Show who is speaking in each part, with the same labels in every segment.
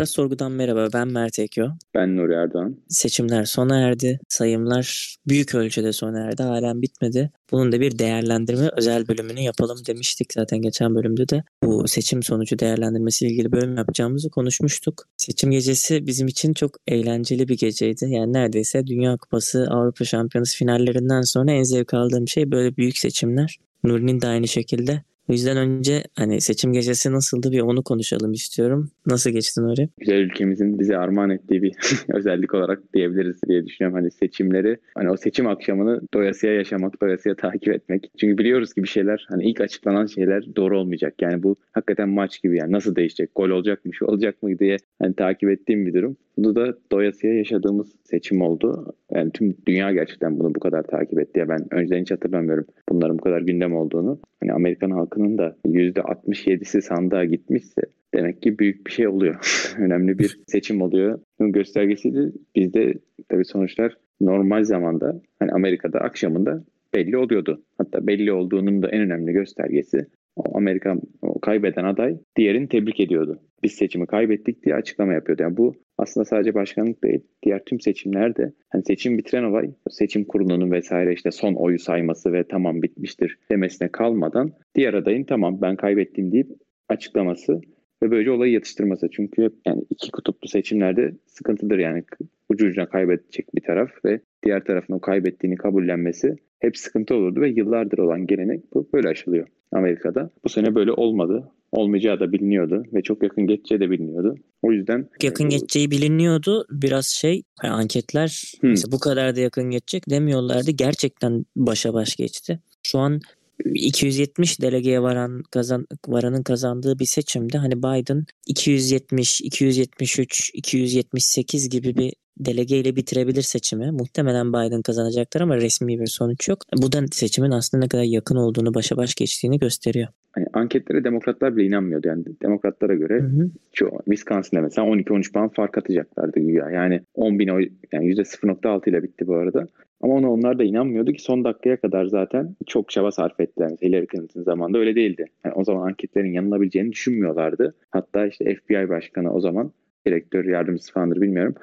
Speaker 1: Çapraz Sorgu'dan merhaba. Ben Mert Ekyo.
Speaker 2: Ben Nuri Erdoğan.
Speaker 1: Seçimler sona erdi. Sayımlar büyük ölçüde sona erdi. Halen bitmedi. Bunun da bir değerlendirme özel bölümünü yapalım demiştik zaten geçen bölümde de. Bu seçim sonucu değerlendirmesiyle ilgili bölüm yapacağımızı konuşmuştuk. Seçim gecesi bizim için çok eğlenceli bir geceydi. Yani neredeyse Dünya Kupası, Avrupa Şampiyonası finallerinden sonra en zevk aldığım şey böyle büyük seçimler. Nuri'nin de aynı şekilde. O yüzden önce hani seçim gecesi nasıldı bir onu konuşalım istiyorum. Nasıl geçtin oraya?
Speaker 2: Güzel ülkemizin bize armağan ettiği bir özellik olarak diyebiliriz diye düşünüyorum. Hani seçimleri, hani o seçim akşamını doyasıya yaşamak, doyasıya takip etmek. Çünkü biliyoruz ki bir şeyler, hani ilk açıklanan şeyler doğru olmayacak. Yani bu hakikaten maç gibi yani nasıl değişecek, gol olacak mı, şu olacak mı diye hani takip ettiğim bir durum. Bu da doyasıya yaşadığımız seçim oldu. Yani tüm dünya gerçekten bunu bu kadar takip etti. Ya ben önceden hiç hatırlamıyorum bunların bu kadar gündem olduğunu. Hani Amerikan halkının da %67'si sandığa gitmişse demek ki büyük bir şey oluyor. Önemli bir seçim oluyor. Bunun göstergesiydi. Bizde tabii sonuçlar normal zamanda hani Amerika'da akşamında belli oluyordu. Hatta belli olduğunun da en önemli göstergesi Amerika kaybeden aday diğerini tebrik ediyordu. Biz seçimi kaybettik diye açıklama yapıyordu. Yani bu aslında sadece başkanlık değil, diğer tüm seçimlerde hani seçim bitiren olay seçim kurulunun vesaire işte son oyu sayması ve tamam bitmiştir demesine kalmadan diğer adayın tamam ben kaybettim deyip açıklaması ve böylece olayı yatıştırması. Çünkü yani iki kutuplu seçimlerde sıkıntıdır yani ucu ucuna kaybedecek bir taraf ve diğer tarafın o kaybettiğini kabullenmesi hep sıkıntı olurdu ve yıllardır olan gelenek bu böyle aşılıyor Amerika'da. Bu sene böyle olmadı. Olmayacağı da biliniyordu ve çok yakın geçeceği de biliniyordu. O yüzden
Speaker 1: yakın bu... geçeceği biliniyordu. Biraz şey yani anketler hmm. bu kadar da yakın geçecek demiyorlardı. Gerçekten başa baş geçti. Şu an 270 delegeye varan kazan varanın kazandığı bir seçimde hani Biden 270, 273, 278 gibi bir delegeyle bitirebilir seçimi. Muhtemelen Biden kazanacaktır ama resmi bir sonuç yok. Bu da seçimin aslında ne kadar yakın olduğunu, başa baş geçtiğini gösteriyor.
Speaker 2: Hani anketlere demokratlar bile inanmıyordu. Yani demokratlara göre hı hı. şu Wisconsin'da mesela 12-13 puan fark atacaklardı güya. Yani 10 bin oy, yani %0.6 ile bitti bu arada. Ama ona onlar da inanmıyordu ki son dakikaya kadar zaten çok çaba sarf ettiler. Mesela Hillary Clinton zamanında öyle değildi. Yani o zaman anketlerin yanılabileceğini düşünmüyorlardı. Hatta işte FBI başkanı o zaman direktör yardımcısı falandır bilmiyorum.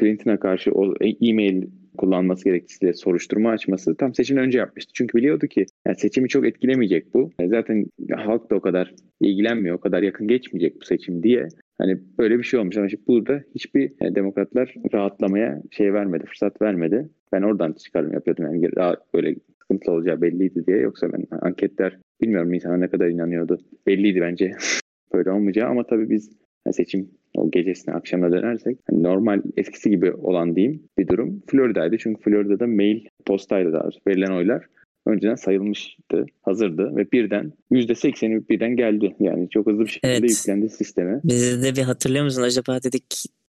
Speaker 2: Clinton'a karşı o e-mail kullanması gerekçesiyle soruşturma açması tam seçimden önce yapmıştı. Çünkü biliyordu ki yani seçimi çok etkilemeyecek bu. Yani zaten halk da o kadar ilgilenmiyor, o kadar yakın geçmeyecek bu seçim diye. Hani böyle bir şey olmuş ama şimdi burada hiçbir yani demokratlar rahatlamaya şey vermedi, fırsat vermedi. Ben oradan çıkarım yapıyordum yani daha böyle sıkıntılı olacağı belliydi diye. Yoksa ben anketler bilmiyorum insana ne kadar inanıyordu. Belliydi bence böyle olmayacağı ama tabii biz yani seçim o gecesine akşamına dönersek hani normal eskisi gibi olan diyeyim bir durum Florida'ydı. Çünkü Florida'da mail postayla da verilen oylar önceden sayılmıştı, hazırdı ve birden %80'i birden geldi. Yani çok hızlı bir şekilde evet. yüklendi sisteme.
Speaker 1: Biz de bir hatırlıyor musun acaba dedik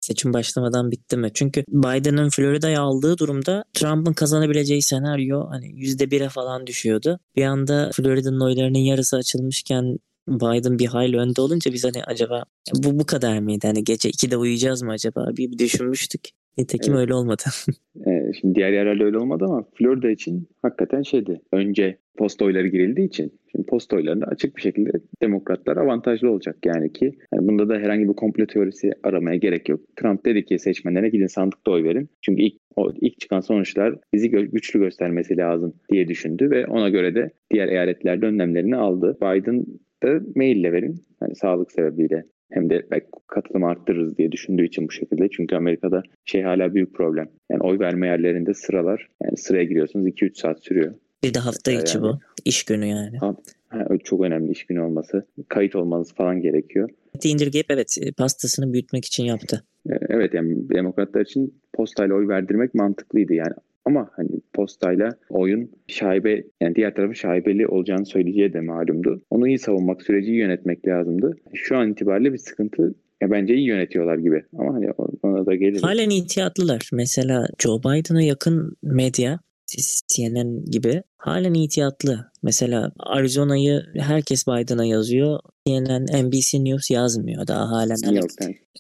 Speaker 1: seçim başlamadan bitti mi? Çünkü Biden'ın Florida'ya aldığı durumda Trump'ın kazanabileceği senaryo hani %1'e falan düşüyordu. Bir anda Florida'nın oylarının yarısı açılmışken Biden bir hayli önde olunca biz hani acaba bu bu kadar mıydı? Hani gece 2'de uyuyacağız mı acaba? Bir, düşünmüştük. Nitekim evet. öyle olmadı.
Speaker 2: ee, şimdi diğer yerlerde öyle olmadı ama Florida için hakikaten şeydi. Önce posta oyları girildiği için şimdi posta oylarında açık bir şekilde demokratlar avantajlı olacak yani ki yani bunda da herhangi bir komplo teorisi aramaya gerek yok. Trump dedi ki seçmenlere gidin sandıkta oy verin. Çünkü ilk o ilk çıkan sonuçlar bizi güçlü göstermesi lazım diye düşündü ve ona göre de diğer eyaletlerde önlemlerini aldı. Biden da maille verin. Yani sağlık sebebiyle hem de belki katılımı arttırırız diye düşündüğü için bu şekilde. Çünkü Amerika'da şey hala büyük problem. Yani oy verme yerlerinde sıralar. Yani sıraya giriyorsunuz 2-3 saat sürüyor.
Speaker 1: Bir de hafta içi yani. bu. İş günü yani. Ha,
Speaker 2: ha, çok önemli iş günü olması. Kayıt olmanız falan gerekiyor.
Speaker 1: İndirgeyip evet pastasını büyütmek için yaptı.
Speaker 2: E, evet yani demokratlar için postayla oy verdirmek mantıklıydı. Yani ama hani postayla oyun şaibe yani diğer tarafın şaibeli olacağını söyleyeceği de malumdu. Onu iyi savunmak, süreci iyi yönetmek lazımdı. Şu an itibariyle bir sıkıntı ya bence iyi yönetiyorlar gibi ama hani ona da gelir.
Speaker 1: Halen ihtiyatlılar. Mesela Joe Biden'a yakın medya CNN gibi halen ihtiyatlı. Mesela Arizona'yı herkes Biden'a yazıyor. CNN, NBC News yazmıyor daha halen. Hani Yok,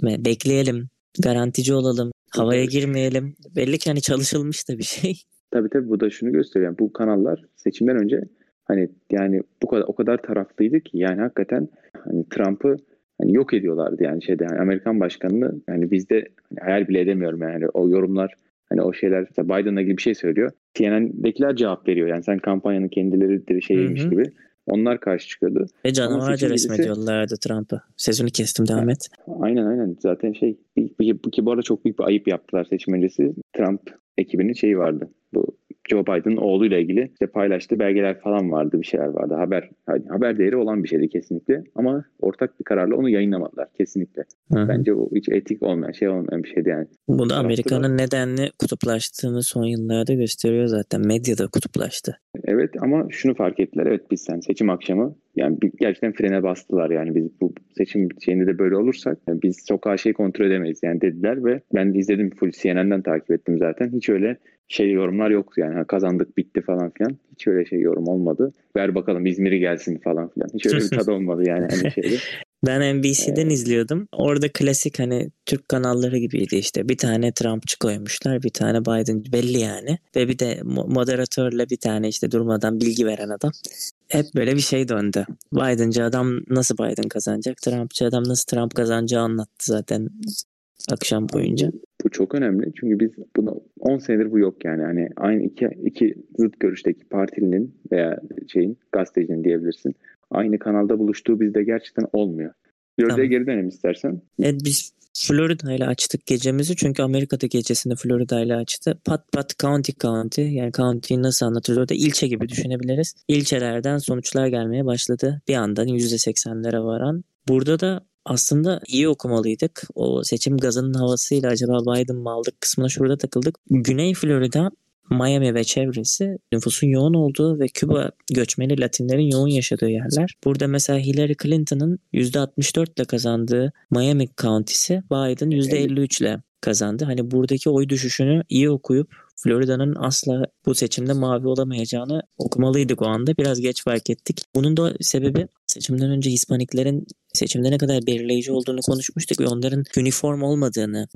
Speaker 1: yani. Bekleyelim, garantici olalım, havaya girmeyelim. Belli ki hani çalışılmış da bir şey.
Speaker 2: Tabii tabii bu da şunu gösteriyor. Yani bu kanallar seçimden önce hani yani bu kadar o kadar taraflıydı ki yani hakikaten hani Trump'ı hani yok ediyorlardı yani şeyde yani Amerikan başkanını yani bizde hani hayal bile edemiyorum yani o yorumlar hani o şeyler mesela Biden'la gibi bir şey söylüyor. CNN'dekiler cevap veriyor. Yani sen kampanyanın kendileri şeymiş gibi. Onlar karşı çıkıyordu.
Speaker 1: Ve canavarca resmediyorlardı Trump'ı. Sezonu kestim devam et.
Speaker 2: Aynen aynen. Zaten şey ki bu arada çok büyük bir ayıp yaptılar seçim öncesi. Trump ekibinin şeyi vardı. Bu Joe Biden'ın oğluyla ilgili işte paylaştığı belgeler falan vardı, bir şeyler vardı. Haber haber değeri olan bir şeydi kesinlikle. Ama ortak bir kararla onu yayınlamadılar kesinlikle. Hı-hı. Bence bu hiç etik olmayan şey olmayan bir şeydi yani.
Speaker 1: Bu da Amerika'nın nedenli kutuplaştığını son yıllarda gösteriyor zaten. Medyada kutuplaştı.
Speaker 2: Evet ama şunu fark ettiler. Evet biz sen seçim akşamı yani gerçekten frene bastılar yani biz bu seçim şeyinde de böyle olursak yani biz sokağa şey kontrol edemeyiz yani dediler ve ben izledim full CNN'den takip ettim zaten hiç öyle şey yorumlar yoktu yani ha, kazandık bitti falan filan hiç öyle şey yorum olmadı ver bakalım İzmir'i gelsin falan filan hiç öyle bir tad olmadı yani hani şeyde.
Speaker 1: Ben NBC'den ee, izliyordum. Orada klasik hani Türk kanalları gibiydi işte. Bir tane Trumpçı koymuşlar, bir tane Biden belli yani. Ve bir de moderatörle bir tane işte durmadan bilgi veren adam hep böyle bir şey döndü. Biden'cı adam nasıl Biden kazanacak? Trump'çı adam nasıl Trump kazanacağı anlattı zaten akşam boyunca.
Speaker 2: Bu çok önemli çünkü biz bunu 10 senedir bu yok yani. Hani aynı iki, iki zıt görüşteki partilinin veya şeyin gazetecinin diyebilirsin. Aynı kanalda buluştuğu bizde gerçekten olmuyor. Florida'ya tamam. geri dönelim istersen.
Speaker 1: Evet biz Florida ile açtık gecemizi çünkü Amerika'da gecesini Florida ile açtı. Pat pat county county yani county'yi nasıl anlatırız orada ilçe gibi düşünebiliriz. İlçelerden sonuçlar gelmeye başladı. Bir andan %80'lere varan. Burada da aslında iyi okumalıydık. O seçim gazının havasıyla acaba Biden mı aldık kısmına şurada takıldık. Güney Florida Miami ve çevresi nüfusun yoğun olduğu ve Küba göçmeni Latinlerin yoğun yaşadığı yerler. Burada mesela Hillary Clinton'ın %64 ile kazandığı Miami County'si Biden %53 ile kazandı. Hani buradaki oy düşüşünü iyi okuyup Florida'nın asla bu seçimde mavi olamayacağını okumalıydık o anda. Biraz geç fark ettik. Bunun da sebebi seçimden önce Hispaniklerin seçimde ne kadar belirleyici olduğunu konuşmuştuk ve onların üniform olmadığını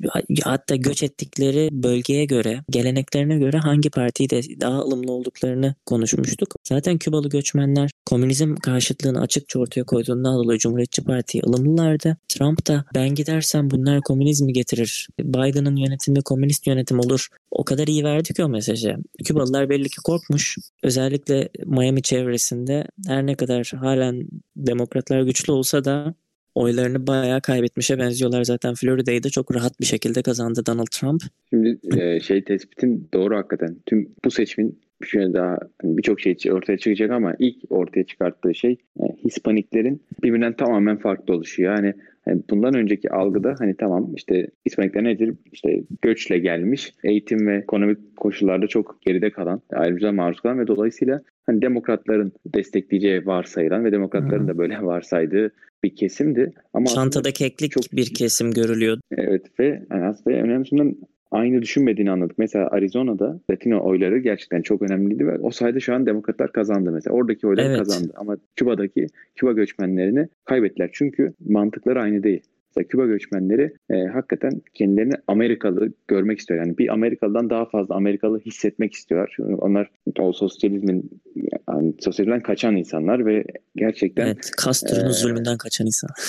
Speaker 1: hatta göç ettikleri bölgeye göre geleneklerine göre hangi partiyi daha ılımlı olduklarını konuşmuştuk. Zaten Kübalı göçmenler komünizm karşıtlığını açıkça ortaya koyduğundan dolayı Cumhuriyetçi Parti'ye ılımlılardı. Trump da ben gidersem bunlar komünizmi getirir. Biden'ın yönetimi komünist yönetim olur. O kadar iyi verdi ki o mesajı. Kübalılar belli ki korkmuş. Özellikle Miami çevresinde her ne kadar halen demokratlar güçlü olsa da oylarını bayağı kaybetmişe benziyorlar. Zaten Florida'yı da çok rahat bir şekilde kazandı Donald Trump.
Speaker 2: Şimdi e, şey tespitin doğru hakikaten. Tüm bu seçimin şöyle daha hani birçok şey ortaya çıkacak ama ilk ortaya çıkarttığı şey e, Hispaniklerin birbirinden tamamen farklı oluşu. Yani yani bundan önceki algıda hani tamam işte İsmanikler nedir? İşte göçle gelmiş, eğitim ve ekonomik koşullarda çok geride kalan, ayrıca maruz kalan ve dolayısıyla hani demokratların destekleyeceği varsayılan ve demokratların da böyle varsaydığı bir kesimdi.
Speaker 1: Ama Çantada keklik çok bir kesim görülüyor.
Speaker 2: Evet ve yani aslında önemlisinden aynı düşünmediğini anladık. Mesela Arizona'da Latino oyları gerçekten çok önemliydi ve o sayede şu an demokratlar kazandı mesela. Oradaki oylar evet. kazandı ama Küba'daki Küba göçmenlerini kaybettiler. Çünkü mantıkları aynı değil. Mesela Küba göçmenleri e, hakikaten kendilerini Amerikalı görmek istiyor. Yani bir Amerikalıdan daha fazla Amerikalı hissetmek istiyorlar. Çünkü onlar o sosyalizmin yani sosyalizmden kaçan insanlar ve gerçekten
Speaker 1: Evet, Castro'nun e, zulmünden kaçan insan.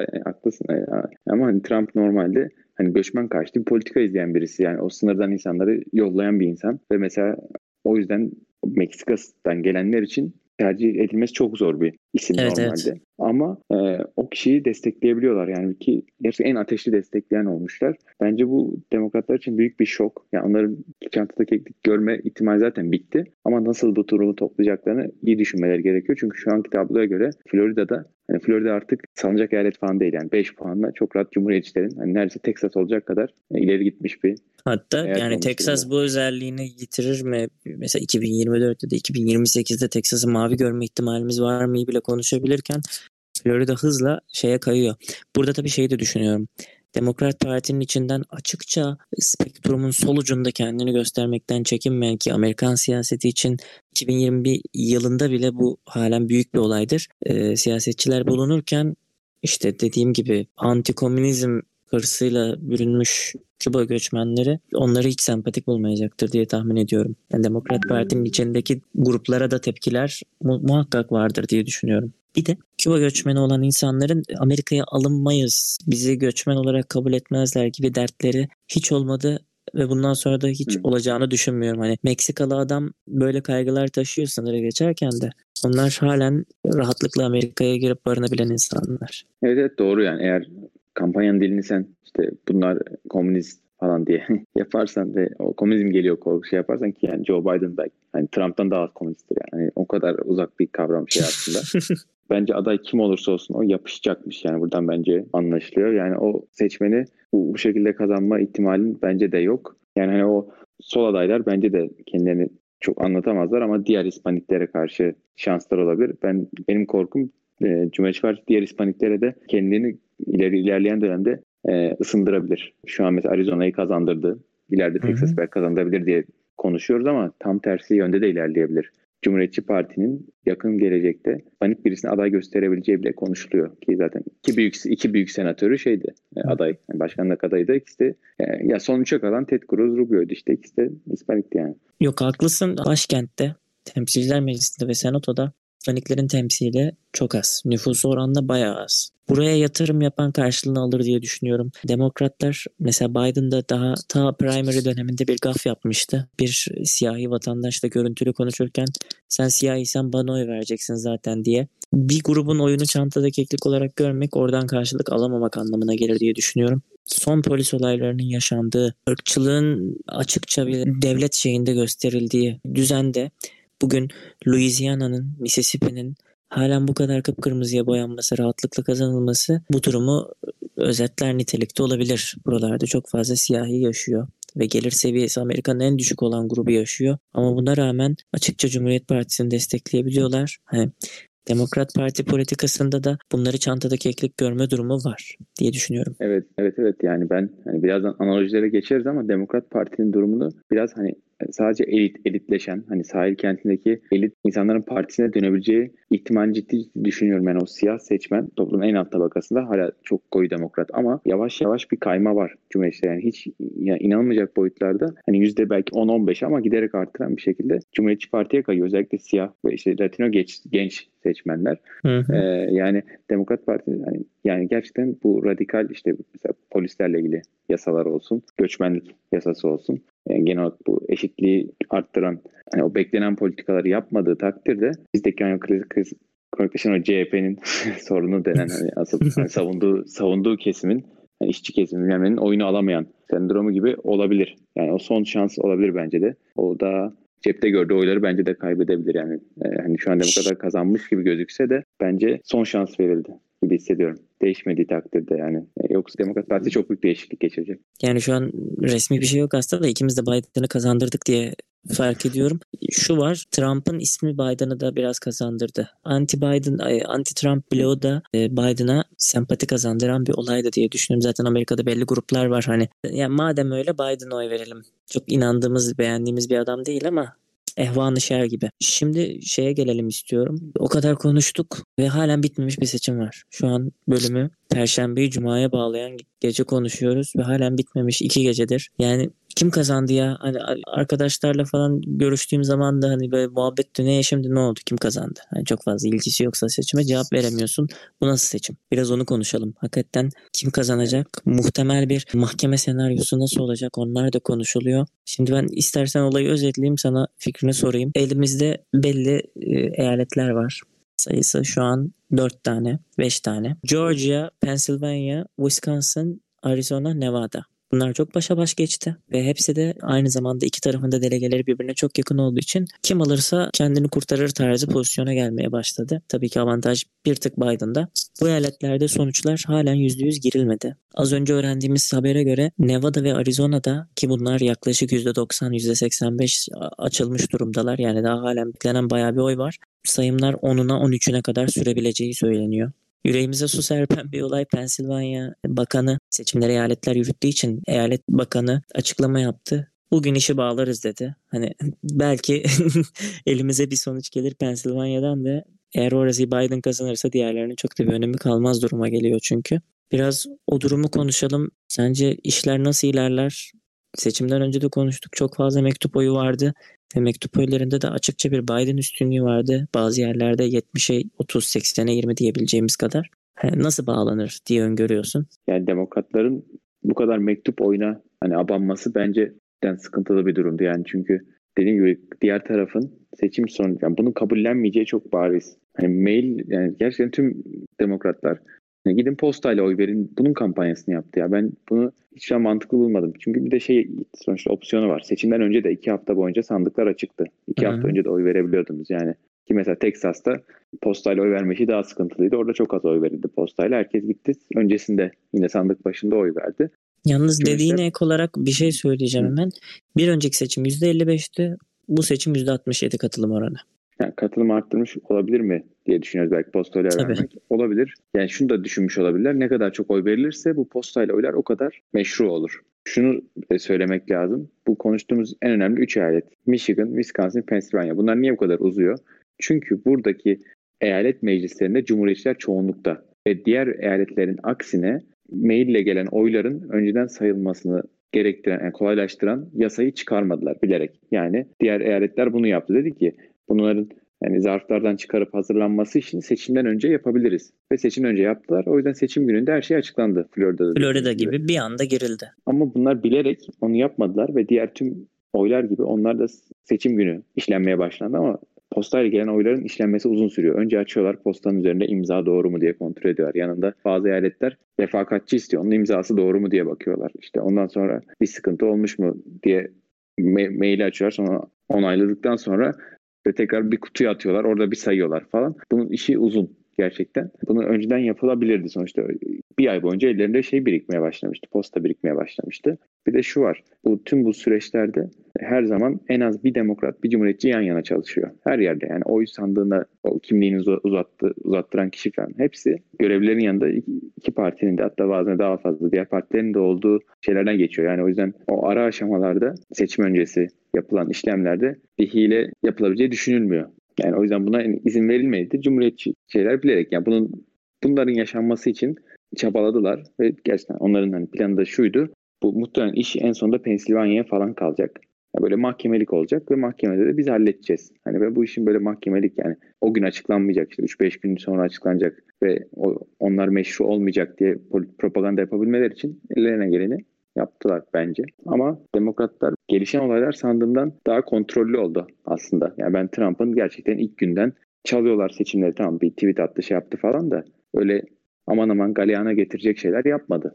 Speaker 2: E, haklısın. E, ama hani Trump normalde hani göçmen karşıtı bir politika izleyen birisi. Yani o sınırdan insanları yollayan bir insan ve mesela o yüzden Meksika'dan gelenler için tercih edilmesi çok zor bir isim evet, normalde. Evet. Ama e, o kişiyi destekleyebiliyorlar yani ki gerçekten en ateşli destekleyen olmuşlar. Bence bu demokratlar için büyük bir şok. Yani onların çantada keklik görme ihtimali zaten bitti. Ama nasıl bu durumu toplayacaklarını iyi düşünmeleri gerekiyor. Çünkü şu anki tabloya göre Florida'da yani Florida artık salınacak eyalet falan değil. Yani 5 puanla çok rahat Cumhuriyetçilerin hani neredeyse Texas olacak kadar ileri gitmiş bir
Speaker 1: Hatta yani Texas gibi. bu özelliğini yitirir mi? Mesela 2024'te de 2028'de Texas'ı mavi görme ihtimalimiz var mı bile konuşabilirken Florida hızla şeye kayıyor. Burada tabii şeyi de düşünüyorum. Demokrat Parti'nin içinden açıkça spektrumun sol ucunda kendini göstermekten çekinmeyen ki Amerikan siyaseti için 2021 yılında bile bu halen büyük bir olaydır. E, siyasetçiler bulunurken işte dediğim gibi anti-komünizm hırsıyla bürünmüş Küba göçmenleri onları hiç sempatik bulmayacaktır diye tahmin ediyorum. Yani Demokrat Parti'nin içindeki gruplara da tepkiler mu- muhakkak vardır diye düşünüyorum. Bir de Küba göçmeni olan insanların Amerika'ya alınmayız, bizi göçmen olarak kabul etmezler gibi dertleri hiç olmadı ve bundan sonra da hiç olacağını düşünmüyorum. Hani Meksikalı adam böyle kaygılar taşıyor sınırı geçerken de onlar halen rahatlıkla Amerika'ya girip barınabilen insanlar.
Speaker 2: Evet, evet doğru yani eğer kampanyanın dilini sen işte bunlar komünist falan diye yaparsan ve o komünizm geliyor korkusu yaparsan ki yani Joe Biden belki hani Trump'tan daha az komünisttir yani. yani o kadar uzak bir kavram şey aslında. bence aday kim olursa olsun o yapışacakmış yani buradan bence anlaşılıyor. Yani o seçmeni bu, bu şekilde kazanma ihtimalin bence de yok. Yani hani o sol adaylar bence de kendilerini çok anlatamazlar ama diğer Hispaniklere karşı şanslar olabilir. Ben benim korkum e, Cumhuriyetçi Parti diğer Hispaniklere de kendini ileri ilerleyen dönemde e, ısındırabilir. Şu an mesela Arizona'yı kazandırdı. İleride Texas belki kazandırabilir diye konuşuyoruz ama tam tersi yönde de ilerleyebilir. Cumhuriyetçi Parti'nin yakın gelecekte panik birisine aday gösterebileceği bile konuşuluyor ki zaten iki büyük iki büyük senatörü şeydi e, aday yani başkanlık adayı da ikisi de e, ya son üçe kalan Ted Cruz Rubio'ydu işte ikisi de Hispanik'ti yani.
Speaker 1: Yok haklısın başkentte Temsilciler Meclisi'nde ve Senato'da Hispaniklerin temsili çok az. Nüfusu oranla bayağı az. Buraya yatırım yapan karşılığını alır diye düşünüyorum. Demokratlar mesela Biden'da daha ta primary döneminde bir gaf yapmıştı. Bir siyahi vatandaşla görüntülü konuşurken sen siyahiysen bana oy vereceksin zaten diye. Bir grubun oyunu çantada keklik olarak görmek oradan karşılık alamamak anlamına gelir diye düşünüyorum son polis olaylarının yaşandığı, ırkçılığın açıkça bir devlet şeyinde gösterildiği düzende bugün Louisiana'nın, Mississippi'nin halen bu kadar kıpkırmızıya boyanması, rahatlıkla kazanılması bu durumu özetler nitelikte olabilir. Buralarda çok fazla siyahi yaşıyor ve gelir seviyesi Amerika'nın en düşük olan grubu yaşıyor. Ama buna rağmen açıkça Cumhuriyet Partisi'ni destekleyebiliyorlar. Hani Demokrat Parti politikasında da bunları çantada keklik görme durumu var diye düşünüyorum.
Speaker 2: Evet, evet, evet. Yani ben hani birazdan analojilere geçeriz ama Demokrat Parti'nin durumunu biraz hani sadece elit, elitleşen hani sahil kentindeki elit insanların partisine dönebileceği ihtimal ciddi düşünüyorum. Yani o siyah seçmen toplumun en alt tabakasında hala çok koyu demokrat ama yavaş yavaş bir kayma var Cumhuriyet'te. Yani hiç yani inanılmayacak boyutlarda hani yüzde belki 10-15 ama giderek artıran bir şekilde Cumhuriyetçi Parti'ye kayıyor. Özellikle siyah ve işte Latino genç, genç seçmenler. Hı hı. Ee, yani Demokrat Parti yani, yani gerçekten bu radikal işte mesela polislerle ilgili yasalar olsun, göçmenlik yasası olsun. Yani genel olarak bu eşitliği arttıran hani o beklenen politikaları yapmadığı takdirde bizdeki hani kriz, kronikleşen o CHP'nin sorunu denen hani asıl hani savunduğu savunduğu kesimin yani işçi kesimin bilmem oyunu alamayan sendromu gibi olabilir. Yani o son şans olabilir bence de. O da cepte gördüğü oyları bence de kaybedebilir yani. Ee, hani şu anda bu kadar kazanmış gibi gözükse de bence son şans verildi gibi hissediyorum. Değişmediği takdirde yani. E, yoksa Demokrat Parti çok büyük değişiklik geçirecek.
Speaker 1: Yani şu an resmi bir şey yok aslında da ikimiz de Biden'ı kazandırdık diye fark ediyorum. Şu var Trump'ın ismi Biden'ı da biraz kazandırdı. Anti-Biden, anti-Trump bloğu da e, Biden'a sempati kazandıran bir olaydı diye düşünüyorum. Zaten Amerika'da belli gruplar var hani. Yani madem öyle Biden'a oy verelim. Çok inandığımız, beğendiğimiz bir adam değil ama ehvanı şer gibi. Şimdi şeye gelelim istiyorum. O kadar konuştuk ve halen bitmemiş bir seçim var. Şu an bölümü Perşembeyi Cuma'ya bağlayan gece konuşuyoruz ve halen bitmemiş iki gecedir. Yani kim kazandı ya? Hani arkadaşlarla falan görüştüğüm zaman da hani böyle muhabbet ne şimdi ne oldu? Kim kazandı? Hani çok fazla ilgisi yoksa seçime cevap veremiyorsun. Bu nasıl seçim? Biraz onu konuşalım. Hakikaten kim kazanacak? Muhtemel bir mahkeme senaryosu nasıl olacak? Onlar da konuşuluyor. Şimdi ben istersen olayı özetleyeyim sana fikrini sorayım. Elimizde belli e, eyaletler var sayısı şu an 4 tane, 5 tane. Georgia, Pennsylvania, Wisconsin, Arizona, Nevada. Bunlar çok başa baş geçti ve hepsi de aynı zamanda iki tarafında delegeleri birbirine çok yakın olduğu için kim alırsa kendini kurtarır tarzı pozisyona gelmeye başladı. Tabii ki avantaj bir tık Biden'da. Bu eyaletlerde sonuçlar halen %100 girilmedi. Az önce öğrendiğimiz habere göre Nevada ve Arizona'da ki bunlar yaklaşık %90, %85 açılmış durumdalar. Yani daha halen beklenen bayağı bir oy var. Sayımlar 10'una 13'üne kadar sürebileceği söyleniyor. Yüreğimize su serpen bir olay Pensilvanya Bakanı seçimleri eyaletler yürüttüğü için eyalet bakanı açıklama yaptı. Bugün işi bağlarız dedi. Hani belki elimize bir sonuç gelir Pensilvanya'dan da eğer orası Biden kazanırsa diğerlerinin çok da bir önemi kalmaz duruma geliyor çünkü. Biraz o durumu konuşalım. Sence işler nasıl ilerler? Seçimden önce de konuştuk. Çok fazla mektup oyu vardı. Ve mektup oylarında da açıkça bir Biden üstünlüğü vardı. Bazı yerlerde 70'e 30, 80'e 20 diyebileceğimiz kadar. Nasıl bağlanır diye öngörüyorsun.
Speaker 2: Yani demokratların bu kadar mektup oyuna hani abanması bence sıkıntılı bir durumdu. Yani çünkü dediğim gibi diğer tarafın seçim sonu yani bunun kabullenmeyeceği çok bariz. Hani mail yani gerçekten tüm demokratlar yani gidin postayla oy verin. Bunun kampanyasını yaptı ya. Ben bunu hiç mantıklı bulmadım. Çünkü bir de şey sonuçta opsiyonu var. Seçimden önce de iki hafta boyunca sandıklar açıktı. İki Hı-hı. hafta önce de oy verebiliyordunuz. Yani ki mesela Texas'ta postayla oy vermesi daha sıkıntılıydı. Orada çok az oy verildi postayla. Herkes gitti. Öncesinde yine sandık başında oy verdi.
Speaker 1: Yalnız Çünkü dediğine ek olarak bir şey söyleyeceğim Hı. hemen. Bir önceki seçim %55'ti. Bu seçim %67 katılım oranı.
Speaker 2: Yani katılım arttırmış olabilir mi diye düşünüyoruz belki postayla Tabii. vermek. Olabilir. Yani şunu da düşünmüş olabilirler. Ne kadar çok oy verilirse bu postayla oylar o kadar meşru olur. Şunu söylemek lazım. Bu konuştuğumuz en önemli üç eyalet. Michigan, Wisconsin, Pennsylvania. Bunlar niye bu kadar uzuyor? Çünkü buradaki eyalet meclislerinde cumhuriyetçiler çoğunlukta. Ve diğer eyaletlerin aksine maille gelen oyların önceden sayılmasını gerektiren, yani kolaylaştıran yasayı çıkarmadılar bilerek. Yani diğer eyaletler bunu yaptı. Dedi ki bunların yani zarflardan çıkarıp hazırlanması için seçimden önce yapabiliriz. Ve seçim önce yaptılar. O yüzden seçim gününde her şey açıklandı Florida'da.
Speaker 1: Florida gibi. gibi bir anda girildi.
Speaker 2: Ama bunlar bilerek onu yapmadılar ve diğer tüm oylar gibi onlar da seçim günü işlenmeye başlandı ama postayla gelen oyların işlenmesi uzun sürüyor. Önce açıyorlar postanın üzerinde imza doğru mu diye kontrol ediyorlar. Yanında bazı eyaletler refakatçi istiyor. Onun imzası doğru mu diye bakıyorlar. İşte ondan sonra bir sıkıntı olmuş mu diye ma- maili açıyorlar. Sonra onayladıktan sonra ve tekrar bir kutuya atıyorlar. Orada bir sayıyorlar falan. Bunun işi uzun gerçekten. Bunu önceden yapılabilirdi sonuçta. Bir ay boyunca ellerinde şey birikmeye başlamıştı. Posta birikmeye başlamıştı. Bir de şu var. Bu tüm bu süreçlerde her zaman en az bir demokrat, bir cumhuriyetçi yan yana çalışıyor. Her yerde yani oy sandığında o kimliğini uzattı, uzattıran kişi falan hepsi görevlilerin yanında iki partinin de hatta bazen daha fazla diğer partilerin de olduğu şeylerden geçiyor. Yani o yüzden o ara aşamalarda seçim öncesi yapılan işlemlerde bir hile yapılabileceği düşünülmüyor. Yani o yüzden buna izin verilmedi. Cumhuriyetçi şeyler bilerek yani bunun bunların yaşanması için çabaladılar ve gerçekten onların hani planı da şuydu. Bu muhtemelen iş en sonunda Pensilvanya'ya falan kalacak. Yani böyle mahkemelik olacak ve mahkemede de biz halledeceğiz. Hani ve bu işin böyle mahkemelik yani o gün açıklanmayacak işte 3-5 gün sonra açıklanacak ve o, onlar meşru olmayacak diye propaganda yapabilmeleri için ellerine geleni yaptılar bence. Ama demokratlar gelişen olaylar sandığımdan daha kontrollü oldu aslında. Yani ben Trump'ın gerçekten ilk günden çalıyorlar seçimleri tamam bir tweet attı şey yaptı falan da öyle aman aman galeyana getirecek şeyler yapmadı.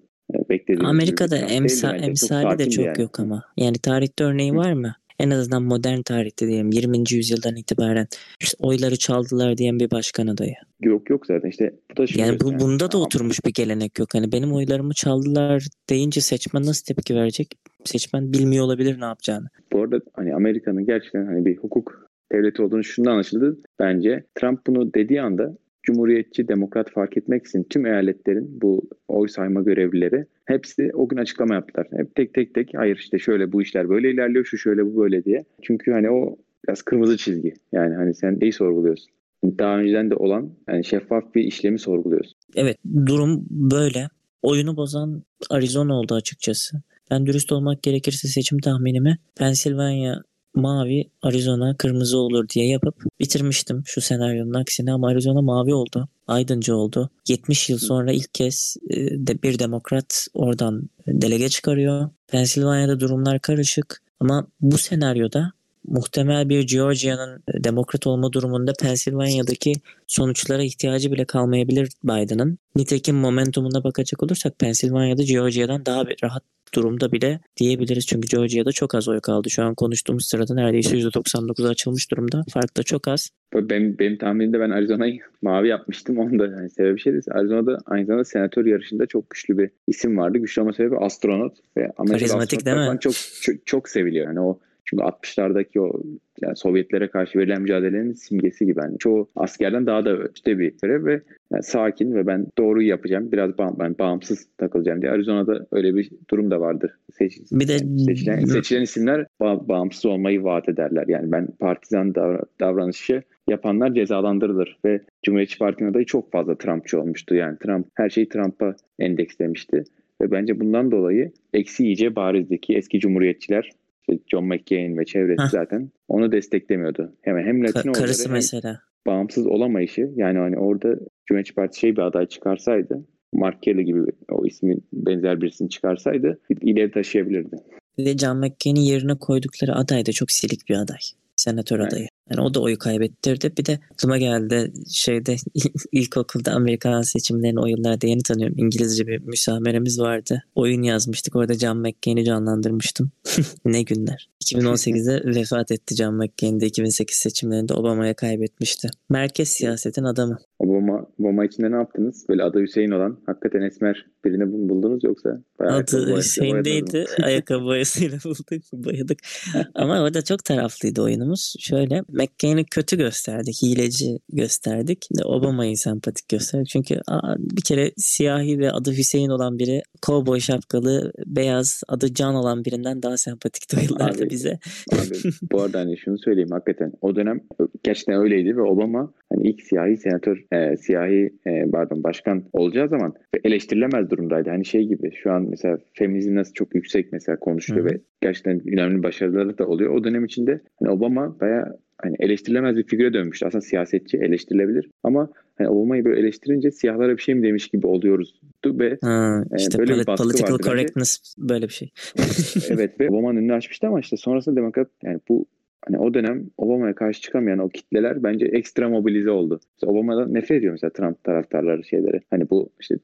Speaker 1: Beklediğimiz Amerika'da emsa, emsali de çok yani. yok ama. Yani tarihte örneği Hı. var mı? En azından modern tarihte diyelim 20. yüzyıldan itibaren işte oyları çaldılar diyen bir başkan adayı.
Speaker 2: Yok yok zaten işte
Speaker 1: bu da yani bu, bunda da oturmuş bir gelenek yok. Hani benim oylarımı çaldılar deyince seçmen nasıl tepki verecek? Seçmen bilmiyor olabilir ne yapacağını.
Speaker 2: Bu arada hani Amerika'nın gerçekten hani bir hukuk devleti olduğunu şundan anlaşıldı. Bence Trump bunu dediği anda Cumhuriyetçi, Demokrat fark etmeksizin tüm eyaletlerin bu oy sayma görevlileri hepsi o gün açıklama yaptılar. Hep tek tek tek hayır işte şöyle bu işler böyle ilerliyor, şu şöyle bu böyle diye. Çünkü hani o biraz kırmızı çizgi. Yani hani sen neyi sorguluyorsun? Daha önceden de olan yani şeffaf bir işlemi sorguluyorsun.
Speaker 1: Evet durum böyle. Oyunu bozan Arizona oldu açıkçası. Ben dürüst olmak gerekirse seçim tahminimi Pennsylvania mavi Arizona kırmızı olur diye yapıp bitirmiştim şu senaryonun aksine ama Arizona mavi oldu. Aydıncı oldu. 70 yıl sonra ilk kez e, de bir demokrat oradan delege çıkarıyor. Pensilvanya'da durumlar karışık ama bu senaryoda muhtemel bir Georgia'nın e, demokrat olma durumunda Pensilvanya'daki sonuçlara ihtiyacı bile kalmayabilir Biden'ın. Nitekim momentumuna bakacak olursak Pensilvanya'da Georgia'dan daha rahat durumda bile diyebiliriz. Çünkü Georgia'da çok az oy kaldı. Şu an konuştuğumuz sırada neredeyse %99'a açılmış durumda. Fark da çok az.
Speaker 2: Benim, benim tahminimde ben Arizona'yı mavi yapmıştım. Onun da yani sebebi şey değil. Arizona'da aynı zamanda senatör yarışında çok güçlü bir isim vardı. Güçlü olma sebebi astronot. Ve
Speaker 1: Karizmatik değil mi?
Speaker 2: Çok, çok, çok seviliyor. Yani o çünkü 60'lardaki o yani Sovyetlere karşı verilen mücadelenin simgesi gibi. Yani çoğu askerden daha da öte bir görev ve yani sakin ve ben doğruyu yapacağım. Biraz bağ, ben bağımsız takılacağım diye. Arizona'da öyle bir durum da vardır. Seç, bir de yani seçilen, seçilen isimler bağ, bağımsız olmayı vaat ederler. Yani ben partizan davra, davranışı yapanlar cezalandırılır ve Cumhuriyetçi Parti'nin adayı çok fazla Trumpçı olmuştu. Yani Trump her şeyi Trump'a endekslemişti Ve bence bundan dolayı eksi iyice barizdi ki eski cumhuriyetçiler işte John McCain ve çevresi
Speaker 1: Heh.
Speaker 2: zaten onu desteklemiyordu. Hemen hem
Speaker 1: Ka-
Speaker 2: Latino'ları
Speaker 1: karısı
Speaker 2: hem
Speaker 1: mesela.
Speaker 2: bağımsız olamayışı yani hani orada Cumhuriyetçi Parti şey bir aday çıkarsaydı Mark Kelly gibi o ismin benzer birisini çıkarsaydı ileri taşıyabilirdi.
Speaker 1: De John McCain'in yerine koydukları aday da çok silik bir aday. Senatör
Speaker 2: Evet.
Speaker 1: adayı. Yani o da oyu kaybettirdi. Bir de aklıma geldi şeyde ilkokulda Amerikan seçimlerini o yıllarda yeni tanıyorum. İngilizce bir müsameremiz vardı. Oyun yazmıştık. Orada John McCain'i canlandırmıştım. ne günler. 2018'de vefat etti John McCain de 2008 seçimlerinde Obama'ya kaybetmişti. Merkez siyasetin adamı.
Speaker 2: Obama, Obama içinde ne yaptınız? Böyle adı Hüseyin olan hakikaten esmer birini bul- buldunuz yoksa?
Speaker 1: Adı? Hüseyin'deydi. Ayakkabı boyasıyla bulduk, boyadık. Ama orada çok taraflıydı oyunumuz. Şöyle McCain'i kötü gösterdik, hileci gösterdik. De Obama'yı sempatik gösterdik. Çünkü aa, bir kere siyahi ve adı Hüseyin olan biri, kovboy şapkalı, beyaz, adı Can olan birinden daha yıllarda
Speaker 2: Abi,
Speaker 1: bize.
Speaker 2: Abi, bu arada hani şunu söyleyeyim hakikaten o dönem gerçekten öyleydi ve Obama hani ilk siyahi senatör e, siyahi e, pardon başkan olacağı zaman eleştirilemez durumdaydı. Hani şey gibi şu an mesela feminizm nasıl çok yüksek mesela konuşuluyor
Speaker 1: Hı
Speaker 2: ve gerçekten önemli başarıları da oluyor. O dönem içinde hani Obama bayağı hani eleştirilemez bir figüre dönmüştü. Aslında siyasetçi eleştirilebilir ama hani Obama'yı böyle eleştirince siyahlara bir şey mi demiş gibi oluyoruz ve
Speaker 1: Ha,
Speaker 2: Ee,
Speaker 1: işte
Speaker 2: böyle bir
Speaker 1: polit-
Speaker 2: baskı
Speaker 1: political
Speaker 2: vardı bence.
Speaker 1: correctness böyle bir şey.
Speaker 2: evet ve Obama'nın önünü açmıştı ama işte sonrasında demokrat yani bu hani o dönem Obama'ya karşı çıkamayan o kitleler bence ekstra mobilize oldu. İşte Obama'dan nefret ediyor mesela Trump taraftarları şeyleri. Hani bu işte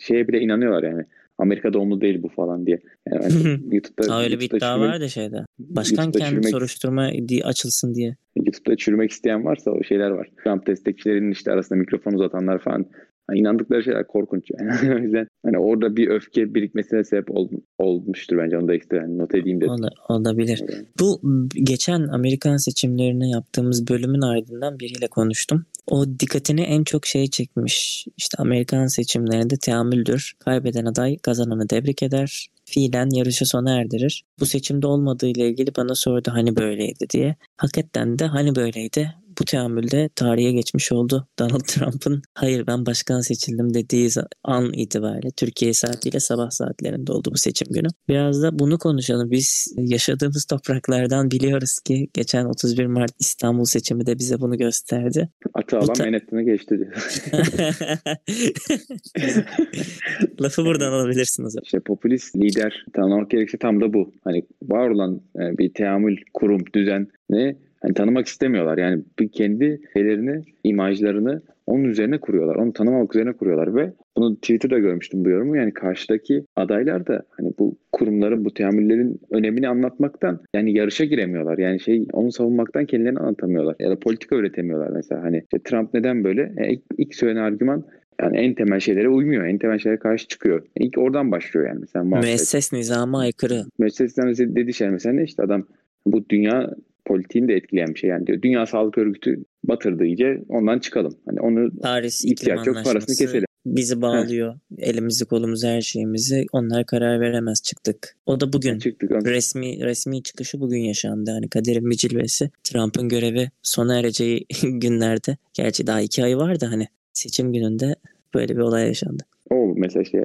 Speaker 2: şeye bile inanıyorlar yani. Amerika doğumlu değil bu falan diye. Yani hani YouTube'da,
Speaker 1: Ha, öyle bir
Speaker 2: YouTube'da
Speaker 1: iddia
Speaker 2: çürümek-
Speaker 1: var da şeyde. Başkanken
Speaker 2: çürümek-
Speaker 1: soruşturma di- açılsın diye.
Speaker 2: YouTube'da çürümek isteyen varsa o şeyler var. Trump destekçilerinin işte arasında mikrofon uzatanlar falan. Hani inandıkları şeyler korkunç yani. o yüzden hani orada bir öfke birikmesine sebep ol- olmuştur bence. Onu da ekstra hani not edeyim dedim.
Speaker 1: Ola- olabilir. Bu geçen Amerikan seçimlerine yaptığımız bölümün ardından biriyle konuştum. O dikkatini en çok şey çekmiş. İşte Amerikan seçimlerinde teamüldür. Kaybeden aday kazananı tebrik eder. Fiilen yarışı sona erdirir. Bu seçimde olmadığı ile ilgili bana sordu hani böyleydi diye. Hakikaten de hani böyleydi. Bu teamülde tarihe geçmiş oldu. Donald Trump'ın hayır ben başkan seçildim dediği an itibariyle Türkiye saatiyle sabah saatlerinde oldu bu seçim günü. Biraz da bunu konuşalım. Biz yaşadığımız topraklardan biliyoruz ki geçen 31 Mart İstanbul seçimi de bize bunu gösterdi.
Speaker 2: Atı
Speaker 1: Bu
Speaker 2: alan
Speaker 1: ta-
Speaker 2: Manhattan'ı geçti diyor.
Speaker 1: Lafı buradan alabilirsiniz.
Speaker 2: İşte popülist lider tanımak gerekirse tam da bu. Hani var olan e, bir teamül, kurum, düzen ne hani tanımak istemiyorlar. Yani kendi şeylerini, imajlarını onun üzerine kuruyorlar. Onu tanımamak üzerine kuruyorlar ve bunu Twitter'da görmüştüm bu yorumu. Yani karşıdaki adaylar da hani bu kurumların, bu teamüllerin önemini anlatmaktan yani yarışa giremiyorlar. Yani şey onu savunmaktan kendilerini anlatamıyorlar. Ya da politika öğretemiyorlar mesela. Hani işte Trump neden böyle? Yani ilk, ilk söylenen argüman yani en temel şeylere uymuyor. En temel şeylere karşı çıkıyor. İlk oradan başlıyor yani. Mesela muhabbet.
Speaker 1: Müesses nizama aykırı.
Speaker 2: Müessesten dediği şey mesela işte adam bu dünya politiğini de etkileyen bir şey yani diyor. Dünya Sağlık Örgütü batırdı iyice ondan çıkalım. Hani onu
Speaker 1: Paris
Speaker 2: ihtiyaç yok parasını keselim.
Speaker 1: bizi bağlıyor. Elimizi kolumuzu her şeyimizi. Onlar karar veremez çıktık. O da bugün.
Speaker 2: Çıktık.
Speaker 1: Resmi resmi çıkışı bugün yaşandı. Hani kaderin bir cilvesi. Trump'ın görevi sona ereceği günlerde. Gerçi daha iki ay vardı hani. Seçim gününde böyle bir olay yaşandı.
Speaker 2: O mesela işte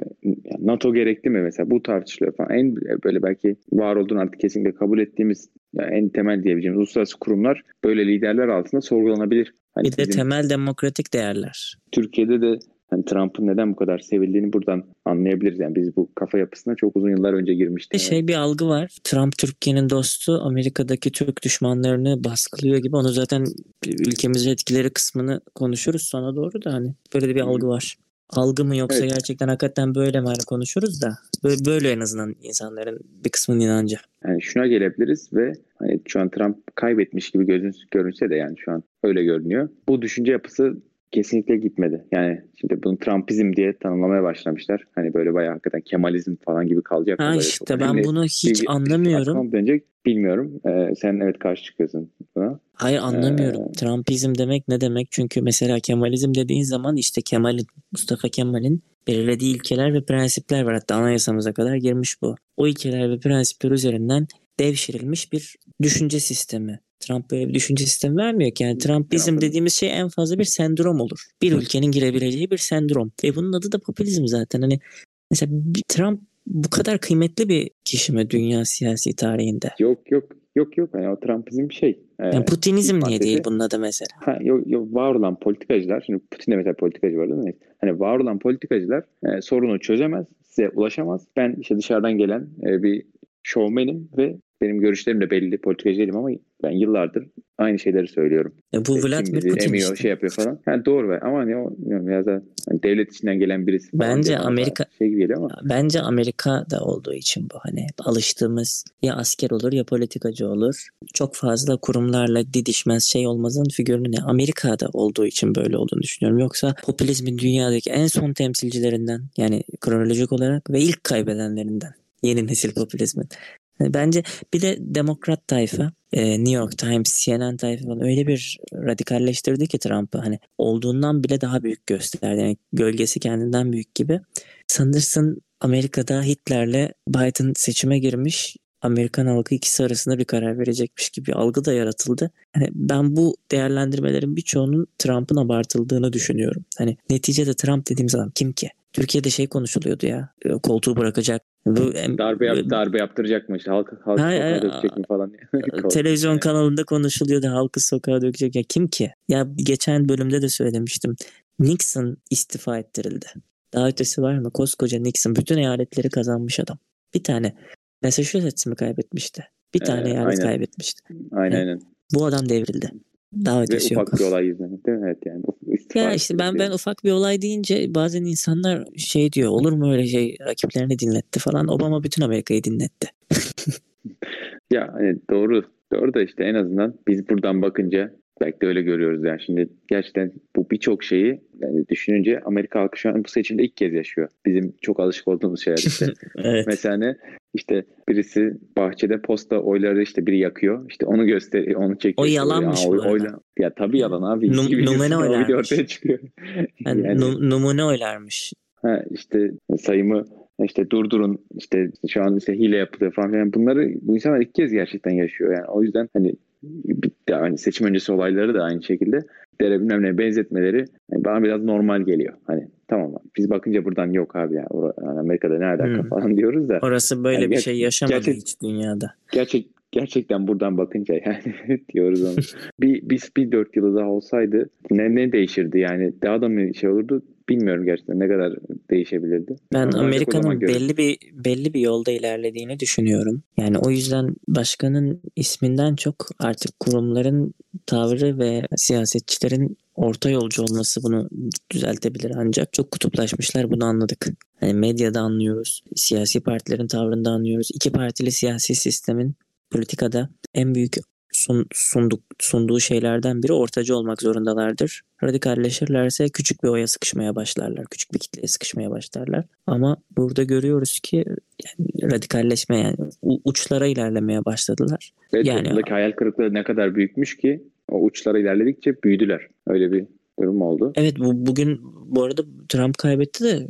Speaker 2: NATO gerekli mi mesela bu tartışılıyor falan. En böyle belki var olduğunu artık kesinlikle kabul ettiğimiz yani en temel diyebileceğimiz uluslararası kurumlar böyle liderler altında sorgulanabilir. Hani
Speaker 1: Bir de
Speaker 2: bizim
Speaker 1: temel demokratik değerler.
Speaker 2: Türkiye'de de hani Trump'ın neden bu kadar sevildiğini buradan anlayabiliriz. Yani biz bu kafa yapısına çok uzun yıllar önce
Speaker 1: Bir
Speaker 2: girmiştik.
Speaker 1: de şey bir algı var. Trump Türkiye'nin dostu Amerika'daki Türk düşmanlarını baskılıyor gibi. Onu zaten ülkemize etkileri kısmını konuşuruz sonra doğru da hani böyle de bir algı var. Algı mı yoksa
Speaker 2: Evet.
Speaker 1: gerçekten hakikaten böyle mi hani konuşuruz da böyle, böyle en azından insanların bir kısmının inancı.
Speaker 2: Yani şuna gelebiliriz ve hani şu an Trump kaybetmiş gibi gözün, görünse de yani şu an öyle görünüyor. Bu düşünce yapısı kesinlikle gitmedi. Yani şimdi bunu Trumpizm diye tanımlamaya başlamışlar. Hani böyle bayağı hakikaten Kemalizm falan gibi kalacak.
Speaker 1: Ha işte
Speaker 2: çok
Speaker 1: ben
Speaker 2: önemli
Speaker 1: bunu hiç
Speaker 2: bir-
Speaker 1: anlamıyorum.
Speaker 2: Dönecek bilmiyorum. Ee, sen evet karşı çıkıyorsun buna.
Speaker 1: Hayır anlamıyorum.
Speaker 2: Ee,
Speaker 1: Trumpizm demek ne demek? Çünkü mesela Kemalizm dediğin zaman işte Kemal'in, Mustafa Kemal'in belirlediği ilkeler ve prensipler var. Hatta anayasamıza kadar girmiş bu. O ilkeler ve prensipler üzerinden devşirilmiş bir düşünce sistemi. Trump böyle bir düşünce sistemi vermiyor ki. Yani Trumpizm
Speaker 2: Trump'ın-
Speaker 1: dediğimiz şey en fazla bir sendrom olur. Bir ülkenin girebileceği bir sendrom. Ve bunun adı da popülizm zaten. Hani Mesela Trump bu kadar kıymetli bir kişi mi dünya siyasi tarihinde?
Speaker 2: Yok yok yok yok hani o Trumpizm bir şey.
Speaker 1: Yani Putinizm niye değil bunun adı mesela?
Speaker 2: Ha, yok, yok, var olan politikacılar, şimdi Putin de mesela politikacı var değil mi? Hani var olan politikacılar e, sorunu çözemez, size ulaşamaz. Ben işte dışarıdan gelen e, bir şovmenim ve benim görüşlerim de belli. Politikacı değilim ama ben yıllardır aynı şeyleri söylüyorum.
Speaker 1: E bu
Speaker 2: İşte
Speaker 1: Vladimir
Speaker 2: bizi
Speaker 1: Putin
Speaker 2: emiyor,
Speaker 1: işte.
Speaker 2: şey yapıyor falan. Yani doğru be. ama o bilmiyorum biraz da hani devlet içinden gelen birisi.
Speaker 1: Bence Amerika-
Speaker 2: şey gibi geliyor ama
Speaker 1: Bence Amerika'da olduğu için bu hani alıştığımız ya asker olur ya politikacı olur. Çok fazla kurumlarla didişmez şey olmazın figürünü ne Amerika'da olduğu için böyle olduğunu düşünüyorum. Yoksa popülizmin dünyadaki en son temsilcilerinden yani kronolojik olarak ve ilk kaybedenlerinden yeni nesil popülizmin. Yani Bence bir de demokrat tayfa e, New York Times, CNN tayfa falan öyle bir radikalleştirdi ki Trump'ı hani olduğundan bile daha büyük gösterdi. Yani gölgesi kendinden büyük gibi. Sanırsın Amerika'da Hitler'le Biden seçime girmiş. Amerikan halkı ikisi arasında bir karar verecekmiş gibi algı da yaratıldı. Hani ben bu değerlendirmelerin birçoğunun Trump'ın abartıldığını düşünüyorum. Hani neticede Trump dediğimiz adam kim ki? Türkiye'de şey konuşuluyordu ya. e, Koltuğu bırakacak. Bu
Speaker 2: darbe, yap, darbe yaptıracak mı işte halk, halk
Speaker 1: Hayır,
Speaker 2: sokağa dökecek mi falan
Speaker 1: televizyon
Speaker 2: Yani.
Speaker 1: kanalında konuşuluyordu halkı sokağa dökecek ya kim ki? Ya geçen bölümde de söylemiştim. Nixon istifa ettirildi. Daha ötesi var mı? Koskoca Nixon bütün eyaletleri kazanmış adam. Bir tane Massachusetts mi kaybetmişti? Bir tane
Speaker 2: Ee,
Speaker 1: eyalet
Speaker 2: aynen.
Speaker 1: kaybetmişti.
Speaker 2: Aynen
Speaker 1: Evet.
Speaker 2: aynen.
Speaker 1: Bu adam devrildi. Daha
Speaker 2: Ve
Speaker 1: ötesi yok.
Speaker 2: ufak bir olay yüzünden değil mi? Evet yani.
Speaker 1: Ya işte ben ben ufak bir olay deyince bazen insanlar şey diyor olur mu öyle şey rakiplerini dinletti falan. Obama bütün Amerika'yı dinletti.
Speaker 2: Ya hani doğru. Doğru da işte en azından biz buradan bakınca belki de öyle görüyoruz yani. Şimdi gerçekten bu birçok şeyi yani düşününce Amerika halkı şu an bu seçimde ilk kez yaşıyor. Bizim çok alışık olduğumuz şeyler işte.
Speaker 1: Evet.
Speaker 2: Mesela ne? İşte birisi bahçede posta oyları işte biri yakıyor. İşte onu gösteriyor, onu çekiyor.
Speaker 1: O yalanmış bu
Speaker 2: "Aa,
Speaker 1: arada."
Speaker 2: oyla- Ya tabii yalan abi.
Speaker 1: Num-
Speaker 2: videosu
Speaker 1: numune oylarmış.
Speaker 2: ortaya çıkıyor.
Speaker 1: Yani,
Speaker 2: Yani-
Speaker 1: num- numune oylarmış.
Speaker 2: Ha, işte sayımı işte durdurun işte şu an işte hile yapılıyor falan filan bunları bu insanlar ilk kez gerçekten yaşıyor yani o yüzden hani yani seçim öncesi olayları da aynı şekilde dere bilmem ne benzetmeleri yani bana biraz normal geliyor hani tamam abi, biz bakınca buradan yok abi ya yani Amerika'da ne alaka
Speaker 1: Hmm.
Speaker 2: falan diyoruz da
Speaker 1: Orası böyle
Speaker 2: Yani
Speaker 1: bir
Speaker 2: ger-
Speaker 1: şey yaşamadı
Speaker 2: gerçek-
Speaker 1: hiç dünyada.
Speaker 2: gerçek gerçekten buradan bakınca yani diyoruz onu. bir biz bir dört yılı daha olsaydı ne ne değişirdi yani daha da mı şey olurdu bilmiyorum gerçekten ne kadar değişebilirdi.
Speaker 1: Ben
Speaker 2: Ama
Speaker 1: Amerika'nın belli bir belli bir yolda ilerlediğini düşünüyorum. Yani o yüzden başkanın isminden çok artık kurumların tavrı ve siyasetçilerin orta yolcu olması bunu düzeltebilir ancak çok kutuplaşmışlar bunu anladık. Yani medyada anlıyoruz, siyasi partilerin tavrında anlıyoruz. İki partili siyasi sistemin politikada en büyük sun, sunduk, sunduğu şeylerden biri ortacı olmak zorundalardır. Radikalleşirlerse küçük bir oya sıkışmaya başlarlar. Küçük bir kitleye sıkışmaya başlarlar. Ama burada görüyoruz ki yani radikalleşme yani uçlara ilerlemeye başladılar.
Speaker 2: Ve
Speaker 1: Yani-
Speaker 2: hayal kırıklığı ne kadar büyükmüş ki o uçlara ilerledikçe büyüdüler. Öyle bir durum oldu.
Speaker 1: Evet bu bugün bu arada Trump kaybetti de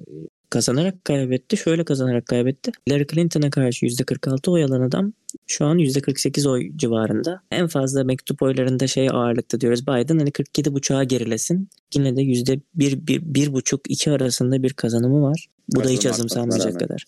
Speaker 1: kazanarak kaybetti. Şöyle kazanarak kaybetti. Hillary Clinton'a karşı %46 oy alan adam şu an %48 oy civarında. En fazla mektup oylarında şey ağırlıkta diyoruz. Biden hani 47,5'a gerilesin. Yine de %1, 1, 1,5, 2 arasında bir kazanımı var. Bu da hiç azımsanmayacak kadar.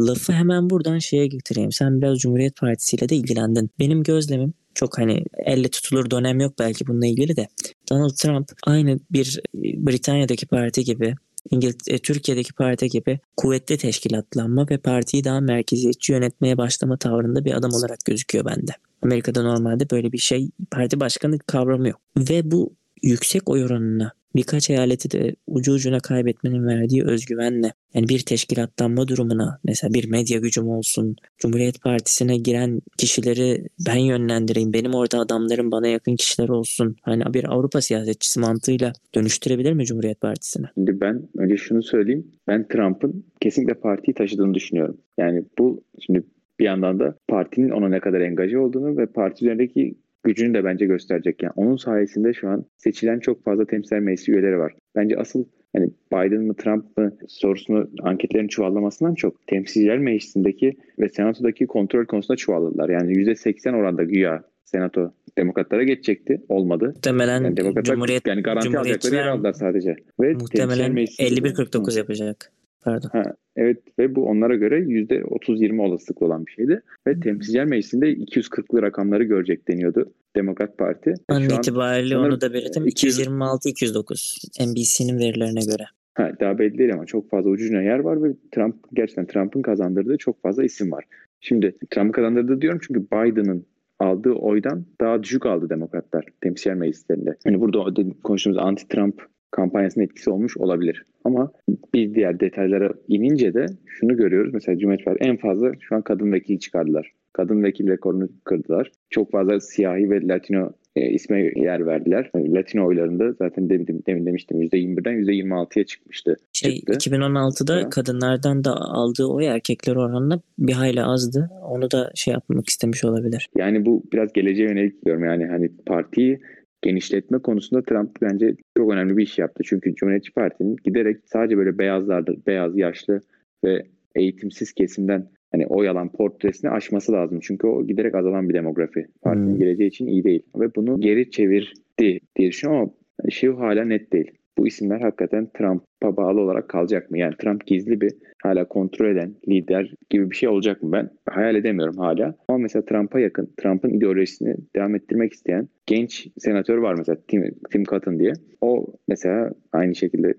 Speaker 1: Lafı hemen buradan şeye getireyim. Sen biraz Cumhuriyet Partisi ile de ilgilendin. Benim gözlemim çok hani elle tutulur dönem yok belki bununla ilgili de. Donald Trump aynı bir e, Britanya'daki parti gibi İngiliz, e, Türkiye'deki parti gibi kuvvetli teşkilatlanma ve partiyi daha merkeziyetçi yönetmeye başlama tavrında bir adam olarak gözüküyor bende. Amerika'da normalde böyle bir şey parti başkanı kavramı yok. Ve bu yüksek oy oranına birkaç eyaleti de ucu ucuna kaybetmenin verdiği özgüvenle yani bir teşkilatlanma durumuna mesela bir medya gücüm olsun Cumhuriyet Partisi'ne giren kişileri ben yönlendireyim benim orada adamlarım bana yakın kişiler olsun hani bir Avrupa siyasetçisi mantığıyla dönüştürebilir mi Cumhuriyet Partisi'ni?
Speaker 2: Şimdi ben önce şunu söyleyeyim. Ben Trump'ın kesinlikle partiyi taşıdığını düşünüyorum. Yani bu şimdi bir yandan da partinin ona ne kadar engaje olduğunu ve parti üzerindeki gücünü de bence gösterecek. Yani onun sayesinde şu an seçilen çok fazla temsil meclisi üyeleri var. Bence asıl hani Biden mı Trump mı sorusunu anketlerin çuvallamasından çok temsilciler meclisindeki ve senatodaki kontrol konusunda çuvalladılar. Yani %80 oranda güya senato demokratlara geçecekti. Olmadı.
Speaker 1: Muhtemelen
Speaker 2: Yani demokratlar
Speaker 1: Cumhuriyet
Speaker 2: yani garanti alacakları yer aldılar sadece. Ve
Speaker 1: muhtemelen
Speaker 2: meclisinde-
Speaker 1: 51-49 yapacak. Pardon.
Speaker 2: Ha, evet ve bu onlara göre %30-20 olasılıklı olan bir şeydi. Ve Temsilciler Meclisi'nde 240'lı rakamları görecek deniyordu Demokrat Parti.
Speaker 1: An itibariyle onu da belirttim.
Speaker 2: e,
Speaker 1: 226-209 NBC'nin verilerine göre.
Speaker 2: Ha, daha belli değil ama çok fazla ucuna yer var ve Trump gerçekten Trump'ın kazandırdığı çok fazla isim var. Şimdi Trump'ın kazandırdığı diyorum çünkü Biden'ın aldığı oydan daha düşük aldı demokratlar temsilciler meclislerinde. Hani burada konuştuğumuz anti-Trump kampanyasının etkisi olmuş olabilir. Ama bir diğer detaylara inince de şunu görüyoruz. Mesela Cumhuriyet Partisi en fazla şu an kadın vekil çıkardılar. Kadın vekil rekorunu kırdılar. Çok fazla siyahi ve Latino e, isme yer verdiler. Yani Latino oylarında zaten demin, demin demiştim %21'den %26'ya çıkmıştı.
Speaker 1: Şey
Speaker 2: Çıktı.
Speaker 1: 2016'da
Speaker 2: Ha.
Speaker 1: kadınlardan da aldığı oy erkekler oranla bir hayli azdı. Onu da şey yapmak istemiş olabilir.
Speaker 2: Yani bu biraz geleceğe yönelik diyorum. Yani hani partiyi genişletme konusunda Trump bence çok önemli bir iş yaptı. Çünkü Cumhuriyetçi Parti'nin giderek sadece böyle beyazlarda, beyaz, yaşlı ve eğitimsiz kesimden hani oy alan portresini aşması lazım. Çünkü o giderek azalan bir demografi. Partinin
Speaker 1: Hmm.
Speaker 2: geleceği için iyi değil. Ve bunu geri çevirdi diye düşünüyorum ama şey hala net değil. Bu isimler hakikaten Trump'a bağlı olarak kalacak mı? Yani Trump gizli bir hala kontrol eden lider gibi bir şey olacak mı? Ben hayal edemiyorum hala. Ama mesela Trump'a yakın, Trump'ın ideolojisini devam ettirmek isteyen genç senatör var mesela Tim, Tim Cotton diye. O mesela aynı şekilde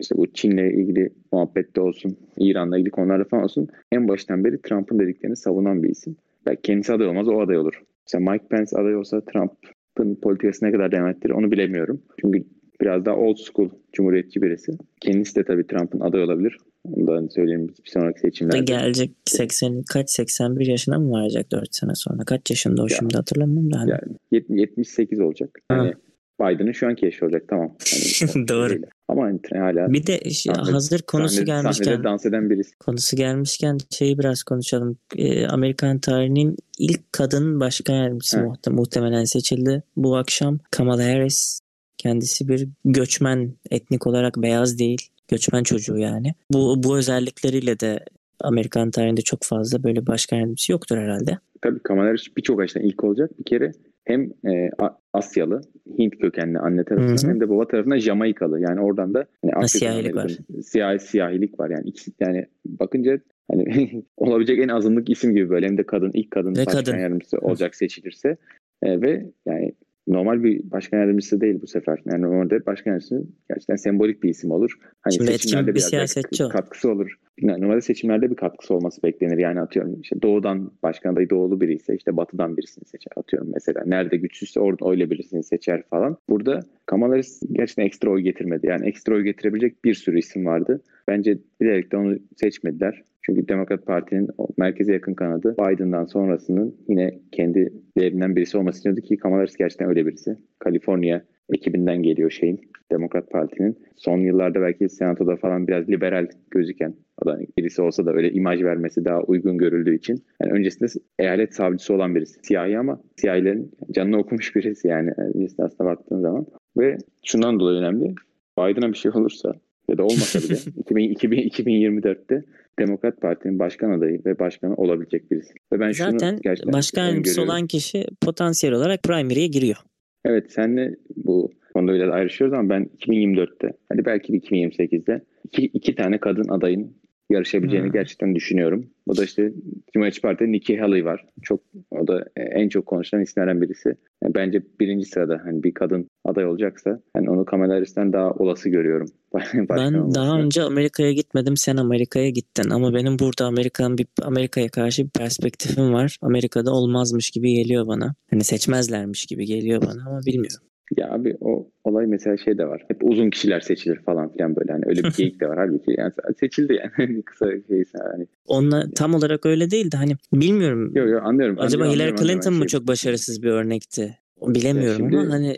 Speaker 2: işte bu Çin'le ilgili muhabbette olsun, İran'la ilgili konularda falan olsun en baştan beri Trump'ın dediklerini savunan bir isim. Belki kendisi aday olmaz, o aday olur. Mesela Mike Pence aday olsa Trump'ın politikası ne kadar devam ettirir onu bilemiyorum. Çünkü biraz daha old school cumhuriyetçi birisi. Kendisi de tabii Trump'ın aday olabilir. Onu da söyleyeyim bir sonraki seçimlerde.
Speaker 1: gelecek 80 kaç 81 yaşına mı varacak 4 sene sonra? Kaç yaşında o
Speaker 2: Ya.
Speaker 1: şimdi hatırlamıyorum da. Hani.
Speaker 2: Yani 70 78 olacak.
Speaker 1: Ha.
Speaker 2: Yani Biden'ın şu anki yaşı olacak tamam. Yani
Speaker 1: Doğru.
Speaker 2: öyle. Ama hani hala
Speaker 1: Bir de
Speaker 2: Sahne-
Speaker 1: hazır konusu
Speaker 2: sahnede,
Speaker 1: gelmişken
Speaker 2: sahnede dans eden birisi.
Speaker 1: konusu gelmişken şeyi biraz konuşalım. Ee, Amerikan tarihinin ilk kadın başkan yardımcısı muhtemelen seçildi. Bu akşam Kamala Harris kendisi bir göçmen etnik olarak beyaz değil. Göçmen çocuğu yani. Bu, bu özellikleriyle de Amerikan tarihinde çok fazla böyle başkan yardımcısı yoktur herhalde.
Speaker 2: Tabii Kamala Harris birçok açıdan ilk olacak. Bir kere hem e, Asyalı, Hint kökenli anne tarafından
Speaker 1: Hı hı.
Speaker 2: hem de baba tarafından Jamaikalı. Yani oradan da hani
Speaker 1: siyahilik var.
Speaker 2: Siyahi, siyahilik var. Yani ikisi yani bakınca hani olabilecek en azınlık isim gibi böyle hem de kadın ilk kadın
Speaker 1: Ve
Speaker 2: başkan
Speaker 1: kadın.
Speaker 2: yardımcısı olacak seçilirse E, ve yani normal bir başkan yardımcısı değil bu sefer. Yani normalde başkan yardımcısı gerçekten sembolik bir isim olur. Hani
Speaker 1: Şimdi
Speaker 2: seçimlerde
Speaker 1: bir
Speaker 2: biraz
Speaker 1: siyasetçi
Speaker 2: katkısı olur. Yani normalde seçimlerde bir katkısı olması beklenir. Yani atıyorum işte doğudan başkan adayı doğulu biri ise işte batıdan birisini seçer atıyorum mesela. Nerede güçsüzse orada öyle birisini seçer falan. Burada Kamala Harris gerçekten ekstra oy getirmedi. Yani ekstra oy getirebilecek bir sürü isim vardı. Bence bilerek de onu seçmediler. Çünkü Demokrat Parti'nin merkeze yakın kanadı Biden'dan sonrasının yine kendilerinden birisi olması istiyordu ki Kamala Harris gerçekten öyle birisi. Kaliforniya ekibinden geliyor şeyin Demokrat Parti'nin. Son yıllarda belki senatoda falan biraz liberal gözüken o da birisi olsa da öyle imaj vermesi daha uygun görüldüğü için. Yani öncesinde eyalet savcısı olan birisi. Siyahi ama siyahilerin canını okumuş birisi yani öncesinde aslında baktığın zaman. Ve şundan dolayı önemli. Biden'a bir şey olursa ya da olmasa bile 2000, 2000, 2024'te Demokrat Parti'nin başkan adayı ve başkanı olabilecek birisi. Ve ben şunu
Speaker 1: Zaten
Speaker 2: gerçekten
Speaker 1: başkan yardımcısı olan kişi potansiyel olarak primary'e giriyor.
Speaker 2: Evet senle bu konuda biraz ayrışıyoruz ama ben 2024'te hadi belki de 2028'de iki, iki tane kadın adayın yarışabileceğini
Speaker 1: Hmm.
Speaker 2: gerçekten düşünüyorum. Bu da işte Cumhuriyetçi Parti'de Nikki Haley var. Çok o da e, en çok konuşulan isimlerden birisi. Yani bence birinci sırada hani bir kadın aday olacaksa hani onu Kamala Harris'ten daha olası görüyorum.
Speaker 1: Ben daha önce Amerika'ya gitmedim. Sen Amerika'ya gittin ama benim burada Amerika'nın bir Amerika'ya karşı bir perspektifim var. Amerika'da olmazmış gibi geliyor bana. Hani seçmezlermiş gibi geliyor bana ama bilmiyorum.
Speaker 2: Ya abi o olay mesela şey de var. Hep uzun kişiler seçilir falan filan böyle. Hani öyle bir geyik de var. Halbuki yani seçildi yani. Kısa şey hani.
Speaker 1: Onunla tam olarak öyle değil de hani bilmiyorum.
Speaker 2: Yok yok anlıyorum.
Speaker 1: Acaba
Speaker 2: anlıyorum,
Speaker 1: Hillary
Speaker 2: anlıyorum,
Speaker 1: Clinton
Speaker 2: anlıyorum.
Speaker 1: mı çok başarısız bir örnekti? Bilemiyorum
Speaker 2: şimdi-
Speaker 1: ama hani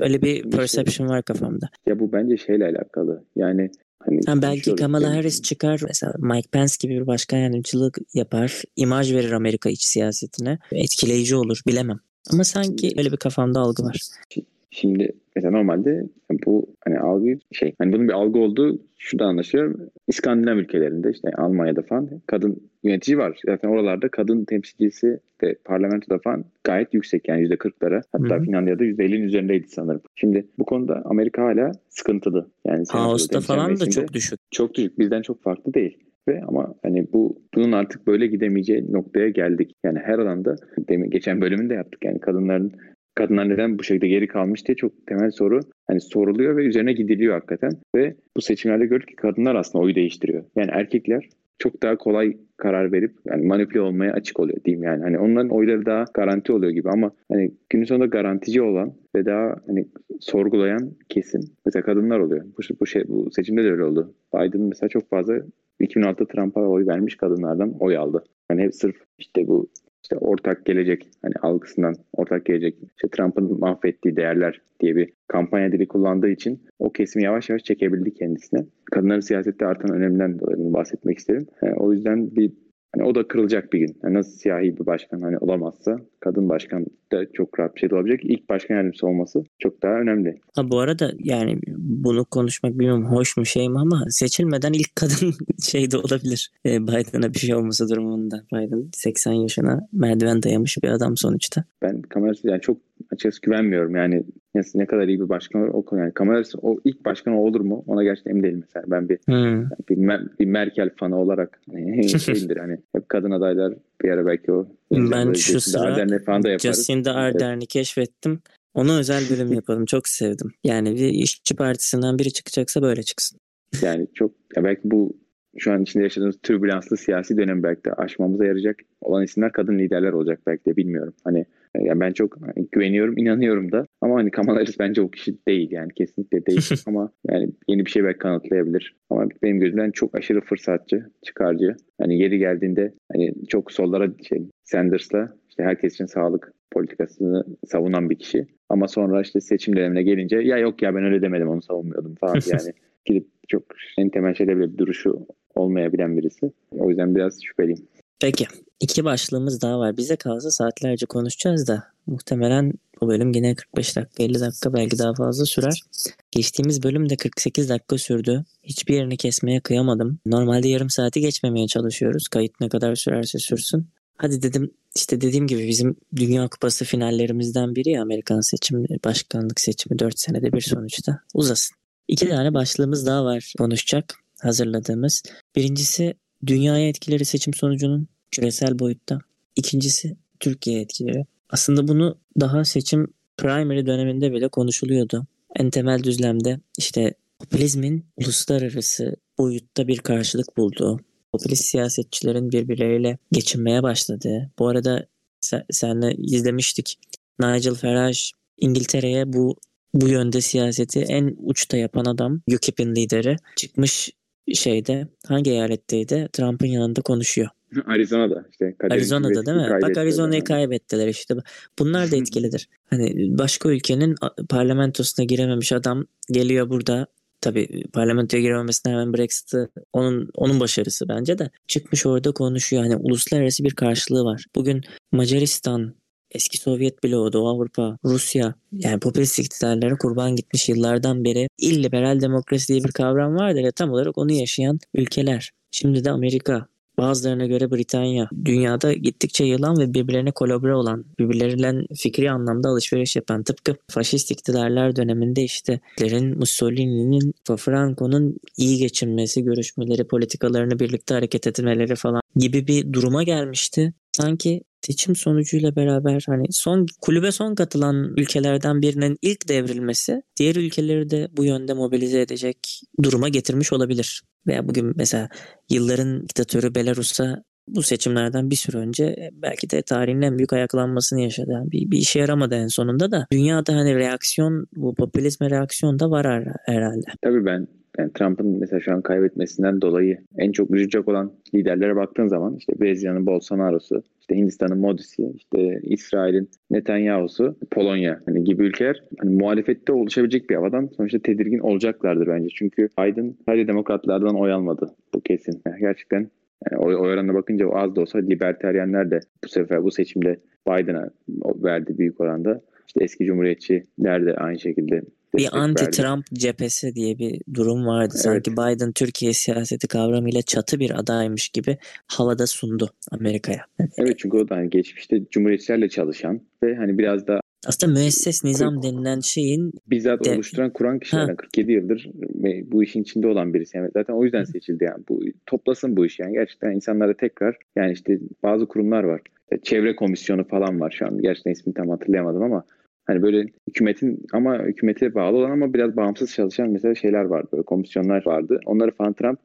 Speaker 1: öyle bir
Speaker 2: Şimdi
Speaker 1: perception var kafamda.
Speaker 2: Ya bu bence şeyle alakalı. Yani hani
Speaker 1: Ha, belki Kamala
Speaker 2: yani.
Speaker 1: Harris çıkar mesela Mike Pence gibi bir başkan yardımcılık yapar. imaj verir Amerika iç siyasetine. Etkileyici olur bilemem. Ama sanki öyle bir kafamda algı var.
Speaker 2: Şimdi mesela normalde bu hani algı şey hani bunun bir algı olduğu şuradan anlaşılıyor. İskandinav ülkelerinde işte Almanya'da falan kadın yönetici var. Zaten oralarda kadın temsilcisi de parlamentoda falan gayet yüksek yani %40'lara. Hatta Hı-hı. Finlandiya'da %50'nin üzerindeydi sanırım. Şimdi bu konuda Amerika hala sıkıntılı. Yani
Speaker 1: House'da falan da çok düşük.
Speaker 2: Çok düşük. Bizden çok farklı değil ve ama hani bu bunun artık böyle gidemeyeceği noktaya geldik. Yani her alanda demin geçen bölümünde yaptık. Yani kadınların kadınlar neden bu şekilde geri kalmış diye çok temel soru hani soruluyor ve üzerine gidiliyor hakikaten. Ve bu seçimlerde gördük ki kadınlar aslında oyu değiştiriyor. Yani erkekler çok daha kolay karar verip yani manipüle olmaya açık oluyor diyeyim yani. Hani onların oyları daha garanti oluyor gibi ama hani günün sonunda garantici olan ve daha hani sorgulayan kesim mesela kadınlar oluyor. Bu, bu şey bu seçimde de öyle oldu. Biden mesela çok fazla 2006 Trump'a oy vermiş kadınlardan oy aldı. Hani hep sırf işte bu işte ortak gelecek hani algısından ortak gelecek işte Trump'ın mahvettiği değerler diye bir kampanya dili kullandığı için o kesimi yavaş yavaş çekebildi kendisine. Kadınların siyasette artan öneminden dolayı bahsetmek isterim. Yani o yüzden bir Hani o da kırılacak bir gün. Yani nasıl siyahi bir başkan hani olamazsa kadın başkan da çok rahat bir şey olabilecek. İlk başkan yardımcısı olması çok daha önemli.
Speaker 1: Ha bu arada yani bunu konuşmak bilmiyorum hoş mu şey mi ama seçilmeden ilk kadın şey de olabilir. Ee, Biden'a bir şey olması durumunda. Biden 80 yaşına merdiven dayamış bir adam sonuçta.
Speaker 2: Ben kamerası yani çok açıkçası güvenmiyorum. Yani ne kadar iyi bir başkan olur o yani kamerası o ilk başkan olur mu? Ona gerçekten emin değilim mesela. Ben bir hmm. bir, bir Merkel fanı olarak hani şeydir hani hep kadın adaylar bir ara belki o
Speaker 1: ben şu sıra falan da Jacinda Ardern'i keşfettim. Ona özel bölüm yapalım. Çok sevdim. Yani bir işçi partisinden biri çıkacaksa böyle çıksın.
Speaker 2: Yani çok ya belki bu şu an içinde yaşadığımız türbülanslı siyasi dönem belki de aşmamıza yarayacak olan isimler kadın liderler olacak belki de bilmiyorum. Hani yani ben çok hani, güveniyorum, inanıyorum da. Ama hani Kamala Harris bence o kişi değil yani kesinlikle değil. ama yani yeni bir şey belki kanıtlayabilir. Ama benim gözümden çok aşırı fırsatçı, çıkarcı. Hani yeri geldiğinde hani çok sollara şey, Sanders'la işte herkes için sağlık politikasını savunan bir kişi. Ama sonra işte seçim dönemine gelince ya yok ya ben öyle demedim onu savunmuyordum falan yani gidip çok en temel şeyde bile duruşu olmayabilen birisi. O yüzden biraz şüpheliyim.
Speaker 1: Peki. iki başlığımız daha var. Bize kalsa saatlerce konuşacağız da muhtemelen bu bölüm yine 45 dakika 50 dakika belki daha fazla sürer. Geçtiğimiz bölüm de 48 dakika sürdü. Hiçbir yerini kesmeye kıyamadım. Normalde yarım saati geçmemeye çalışıyoruz. Kayıt ne kadar sürerse sürsün. Hadi dedim işte dediğim gibi bizim Dünya Kupası finallerimizden biri Amerikan seçimi, başkanlık seçimi 4 senede bir sonuçta uzasın. İki tane başlığımız daha var konuşacak hazırladığımız. Birincisi dünyaya etkileri seçim sonucunun küresel boyutta. İkincisi Türkiye etkileri. Aslında bunu daha seçim primary döneminde bile konuşuluyordu. En temel düzlemde işte popülizmin uluslararası boyutta bir karşılık bulduğu, popülist siyasetçilerin birbirleriyle geçinmeye başladığı. Bu arada sen, senle izlemiştik. Nigel Farage İngiltere'ye bu bu yönde siyaseti en uçta yapan adam UKIP'in lideri çıkmış şeyde hangi eyaletteydi Trump'ın yanında konuşuyor.
Speaker 2: Arizona'da işte.
Speaker 1: Arizona'da değil mi? Bak Arizona'yı kaybettiler işte. Bunlar da etkilidir. hani başka ülkenin parlamentosuna girememiş adam geliyor burada tabii parlamentoya girememesine hemen Brexit'i onun onun başarısı bence de çıkmış orada konuşuyor. Hani uluslararası bir karşılığı var. Bugün Macaristan eski Sovyet bloğu, Doğu Avrupa, Rusya yani popülist iktidarlara kurban gitmiş yıllardan beri illiberal demokrasi diye bir kavram vardır ya tam olarak onu yaşayan ülkeler. Şimdi de Amerika, Bazılarına göre Britanya dünyada gittikçe yılan ve birbirlerine kolabore olan, birbirleriyle fikri anlamda alışveriş yapan tıpkı faşist iktidarlar döneminde işte Mussolini'nin, Franco'nun iyi geçinmesi, görüşmeleri, politikalarını birlikte hareket etmeleri falan gibi bir duruma gelmişti. Sanki seçim sonucuyla beraber hani son kulübe son katılan ülkelerden birinin ilk devrilmesi diğer ülkeleri de bu yönde mobilize edecek duruma getirmiş olabilir. Veya bugün mesela yılların diktatörü Belarus'a bu seçimlerden bir süre önce belki de tarihin en büyük ayaklanmasını yaşadı. Bir, bir işe yaramadı en sonunda da. Dünyada hani reaksiyon, bu popülizme reaksiyon da var herhalde.
Speaker 2: Tabii ben yani Trump'ın mesela şu an kaybetmesinden dolayı en çok üzülecek olan liderlere baktığın zaman işte Brezilya'nın Bolsonaro'su, işte Hindistan'ın Modi'si, işte İsrail'in Netanyahu'su, Polonya hani gibi ülkeler hani muhalefette oluşabilecek bir havadan sonuçta tedirgin olacaklardır bence. Çünkü Biden sadece demokratlardan oy almadı. Bu kesin. Yani gerçekten yani oy, oy oranına bakınca o az da olsa liberteryenler de bu sefer bu seçimde Biden'a verdi büyük oranda. İşte eski cumhuriyetçiler de aynı şekilde
Speaker 1: bir anti-Trump cephesi diye bir durum vardı. Evet. Sanki Biden Türkiye siyaseti kavramıyla çatı bir adaymış gibi havada sundu Amerika'ya.
Speaker 2: Evet çünkü o da hani geçmişte cumhuriyetçilerle çalışan ve hani biraz da
Speaker 1: aslında müesses nizam denilen şeyin
Speaker 2: bizzat de... oluşturan kuran kişilerden 47 yıldır bu işin içinde olan birisi. Yani zaten o yüzden seçildi yani. Bu toplasın bu iş yani. Gerçekten insanlara tekrar yani işte bazı kurumlar var. Çevre komisyonu falan var şu an. Gerçekten ismini tam hatırlayamadım ama hani böyle hükümetin ama hükümete bağlı olan ama biraz bağımsız çalışan mesela şeyler vardı. Böyle komisyonlar vardı. Onları falan Trump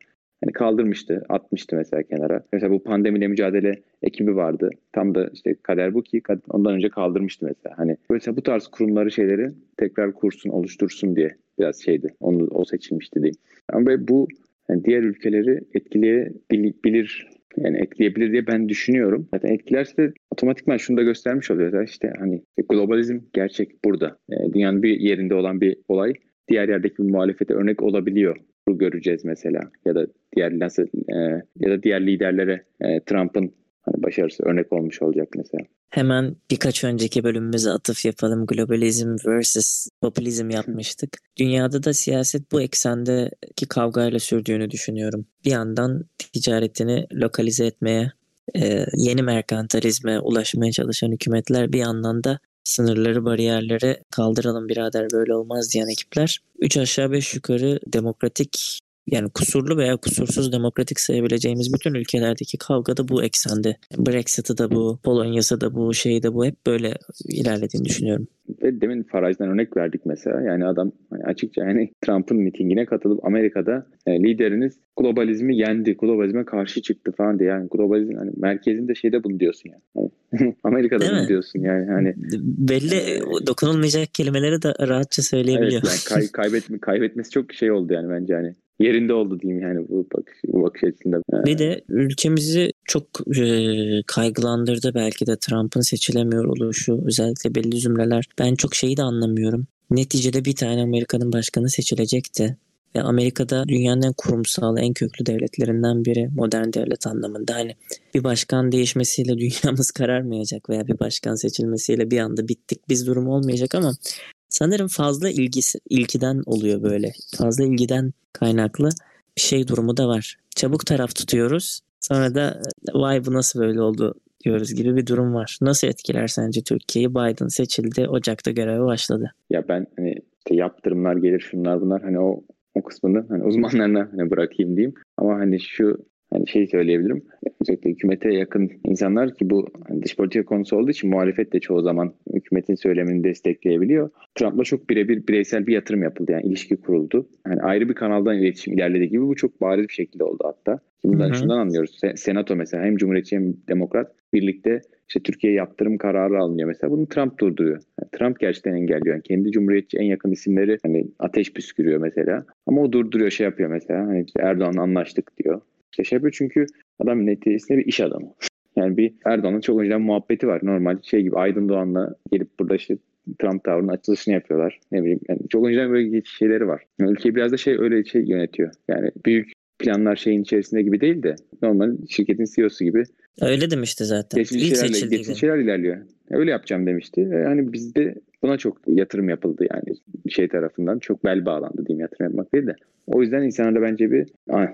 Speaker 2: hani kaldırmıştı, atmıştı mesela kenara. Mesela bu pandemiyle mücadele ekibi vardı. Tam da işte kader bu ki ondan önce kaldırmıştı mesela. Hani mesela bu tarz kurumları şeyleri tekrar kursun, oluştursun diye biraz şeydi. Onu o seçilmişti diyeyim. Ama bu yani diğer ülkeleri etkileyebilir yani etkileyebilir diye ben düşünüyorum. Zaten etkilerse de otomatikman şunu da göstermiş oluyor. İşte hani globalizm gerçek burada. Yani dünyanın bir yerinde olan bir olay diğer yerdeki bir muhalefete örnek olabiliyor göreceğiz mesela ya da diğer nasıl e, ya da diğer liderlere e, Trump'ın hani başarısı örnek olmuş olacak mesela.
Speaker 1: Hemen birkaç önceki bölümümüze atıf yapalım. Globalizm versus popülizm yapmıştık. Dünyada da siyaset bu eksendeki kavgayla sürdüğünü düşünüyorum. Bir yandan ticaretini lokalize etmeye, e, yeni merkantilizme ulaşmaya çalışan hükümetler bir yandan da sınırları, bariyerleri kaldıralım birader böyle olmaz diyen ekipler. Üç aşağı beş yukarı demokratik yani kusurlu veya kusursuz demokratik sayabileceğimiz bütün ülkelerdeki kavga da bu eksende. Brexit'i de bu, Polonya'sı da bu, şeyi de bu hep böyle ilerlediğini düşünüyorum.
Speaker 2: Ve demin Faraj'dan örnek verdik mesela. Yani adam hani açıkça yani Trump'ın mitingine katılıp Amerika'da e, lideriniz globalizmi yendi, globalizme karşı çıktı falan diye. Yani globalizm hani merkezinde şeyde bunu diyorsun yani. yani Amerika'da Değil bunu mi? diyorsun yani. Hani
Speaker 1: belli e, dokunulmayacak kelimeleri de rahatça söyleyebiliyor.
Speaker 2: Evet yani kay, kaybetme, kaybetmesi çok şey oldu yani bence hani yerinde oldu diyeyim yani bu bakış, bu bakış açısında.
Speaker 1: Bir de ülkemizi çok e, kaygılandırdı belki de Trump'ın seçilemiyor oluşu. Özellikle belli zümreler. Ben çok şeyi de anlamıyorum. Neticede bir tane Amerika'nın başkanı seçilecekti. Ve Amerika'da dünyanın en kurumsal, en köklü devletlerinden biri modern devlet anlamında. Hani bir başkan değişmesiyle dünyamız kararmayacak veya bir başkan seçilmesiyle bir anda bittik biz durum olmayacak ama sanırım fazla ilgisi, ilgiden oluyor böyle. Fazla ilgiden kaynaklı bir şey durumu da var. Çabuk taraf tutuyoruz. Sonra da vay bu nasıl böyle oldu diyoruz gibi bir durum var. Nasıl etkiler sence Türkiye'yi? Biden seçildi, Ocak'ta göreve başladı.
Speaker 2: Ya ben hani işte yaptırımlar gelir şunlar bunlar hani o o kısmını hani uzmanlarına hani bırakayım diyeyim. Ama hani şu hani şey söyleyebilirim. Özellikle hükümete yakın insanlar ki bu hani dış politika konusu olduğu için muhalefet de çoğu zaman hükümetin söylemini destekleyebiliyor. Trump'la çok birebir bireysel bir yatırım yapıldı yani ilişki kuruldu. Yani ayrı bir kanaldan iletişim ilerlediği gibi bu çok bariz bir şekilde oldu hatta. Bundan şundan anlıyoruz. Senato mesela hem Cumhuriyetçi hem Demokrat birlikte işte Türkiye yaptırım kararı alınıyor mesela. Bunu Trump durduruyor. Yani Trump gerçekten engelliyor. Yani kendi Cumhuriyetçi en yakın isimleri hani ateş püskürüyor mesela. Ama o durduruyor şey yapıyor mesela. Hani işte Erdoğan'la anlaştık diyor. İşte şey yapıyor çünkü adam neticesinde bir iş adamı. Yani bir Erdoğan'ın çok önceden muhabbeti var. Normal şey gibi Aydın Doğan'la gelip burada işte Trump Tower'ın açılışını yapıyorlar. Ne bileyim yani çok önceden böyle şeyleri var. Yani ülkeyi biraz da şey öyle şey yönetiyor. Yani büyük planlar şeyin içerisinde gibi değil de normal şirketin CEO'su gibi.
Speaker 1: Öyle demişti zaten.
Speaker 2: Geçici şeylerle, geçici şeyler ilerliyor. Öyle yapacağım demişti. Yani bizde buna çok yatırım yapıldı yani şey tarafından. Çok bel bağlandı diyeyim yatırım yapmak değil de. O yüzden insanlarda bence bir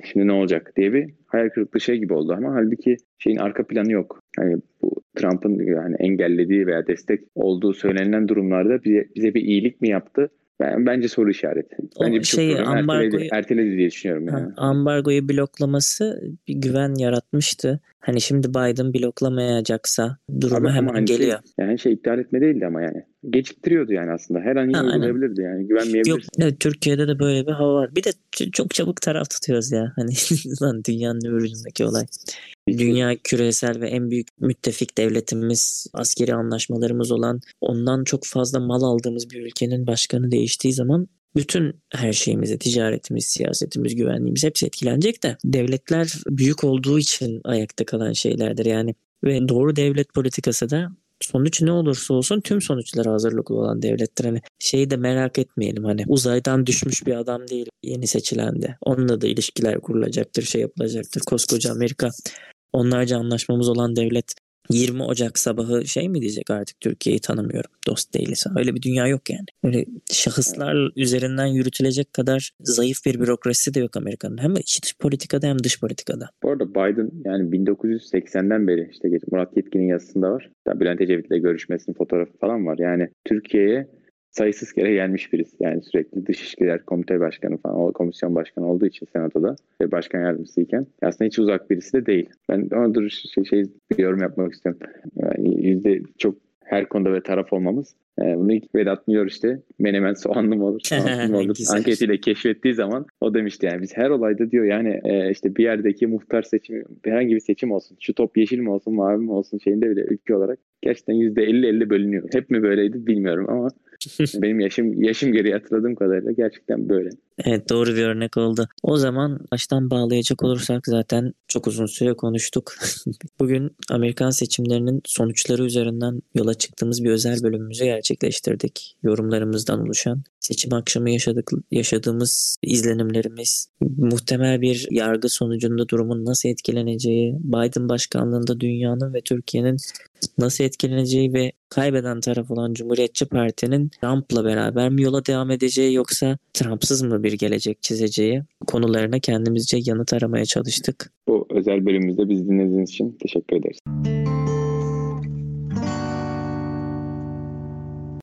Speaker 2: şimdi ne olacak diye bir hayal kırıklığı şey gibi oldu ama halbuki şeyin arka planı yok. Yani bu Trump'ın yani engellediği veya destek olduğu söylenilen durumlarda bize, bize bir iyilik mi yaptı? Ben, bence soru işareti. Bence
Speaker 1: o şey ambargoyu
Speaker 2: erteledi, erteledi diye düşünüyorum. Yani.
Speaker 1: ambargoyu bloklaması bir güven yaratmıştı. Hani şimdi Biden bloklamayacaksa durumu hemen hani geliyor.
Speaker 2: Şey, yani şey iptal etme değildi ama yani. Geciktiriyordu yani aslında. Her an yine uygulayabilirdi yani. Güvenmeyebilirsin. Yok
Speaker 1: evet, Türkiye'de de böyle bir hava var. Bir de çok çabuk taraf tutuyoruz ya. Hani lan dünyanın öbür olay. Dünya küresel ve en büyük müttefik devletimiz, askeri anlaşmalarımız olan ondan çok fazla mal aldığımız bir ülkenin başkanı değiştiği zaman bütün her şeyimizi, ticaretimiz, siyasetimiz, güvenliğimiz hepsi etkilenecek de devletler büyük olduğu için ayakta kalan şeylerdir yani. Ve doğru devlet politikası da sonuç ne olursa olsun tüm sonuçlara hazırlıklı olan devlettir. Hani şeyi de merak etmeyelim hani uzaydan düşmüş bir adam değil yeni seçilen de. Onunla da ilişkiler kurulacaktır, şey yapılacaktır. Koskoca Amerika onlarca anlaşmamız olan devlet 20 Ocak sabahı şey mi diyecek artık Türkiye'yi tanımıyorum dost değiliz. Öyle bir dünya yok yani. Öyle şahıslar üzerinden yürütülecek kadar zayıf bir bürokrasi de yok Amerika'nın. Hem iç politikada hem dış politikada.
Speaker 2: Bu arada Biden yani 1980'den beri işte Murat Yetkin'in yazısında var. Bülent Ecevit'le görüşmesinin fotoğrafı falan var. Yani Türkiye'ye sayısız kere gelmiş birisi. Yani sürekli Dışişkiler Komite Başkanı falan, o komisyon başkanı olduğu için senatoda ve başkan yardımcısıyken aslında hiç uzak birisi de değil. Ben ona dur şey, şey bir yorum yapmak istiyorum. Yani yüzde çok her konuda ve taraf olmamız. Yani bunu ilk Vedat Milor işte menemen soğanlı mı olur, soğanlı mı olur anketiyle keşfettiği zaman o demişti yani biz her olayda diyor yani e, işte bir yerdeki muhtar seçimi herhangi bir seçim olsun şu top yeşil mi olsun mavi mi olsun şeyinde bile ülke olarak gerçekten %50-50 bölünüyor. Hep mi böyleydi bilmiyorum ama benim yaşım yaşım geri hatırladığım kadarıyla gerçekten böyle.
Speaker 1: Evet doğru bir örnek oldu. O zaman baştan bağlayacak olursak zaten çok uzun süre konuştuk. Bugün Amerikan seçimlerinin sonuçları üzerinden yola çıktığımız bir özel bölümümüzü gerçekleştirdik. Yorumlarımızdan oluşan seçim akşamı yaşadık, yaşadığımız izlenimlerimiz, muhtemel bir yargı sonucunda durumun nasıl etkileneceği, Biden başkanlığında dünyanın ve Türkiye'nin nasıl etkileneceği ve kaybeden taraf olan Cumhuriyetçi Parti'nin Trump'la beraber mi yola devam edeceği yoksa Trump'sız mı bir gelecek çizeceği konularına kendimizce yanıt aramaya çalıştık.
Speaker 2: Bu özel bölümümüzde biz dinlediğiniz için teşekkür ederiz.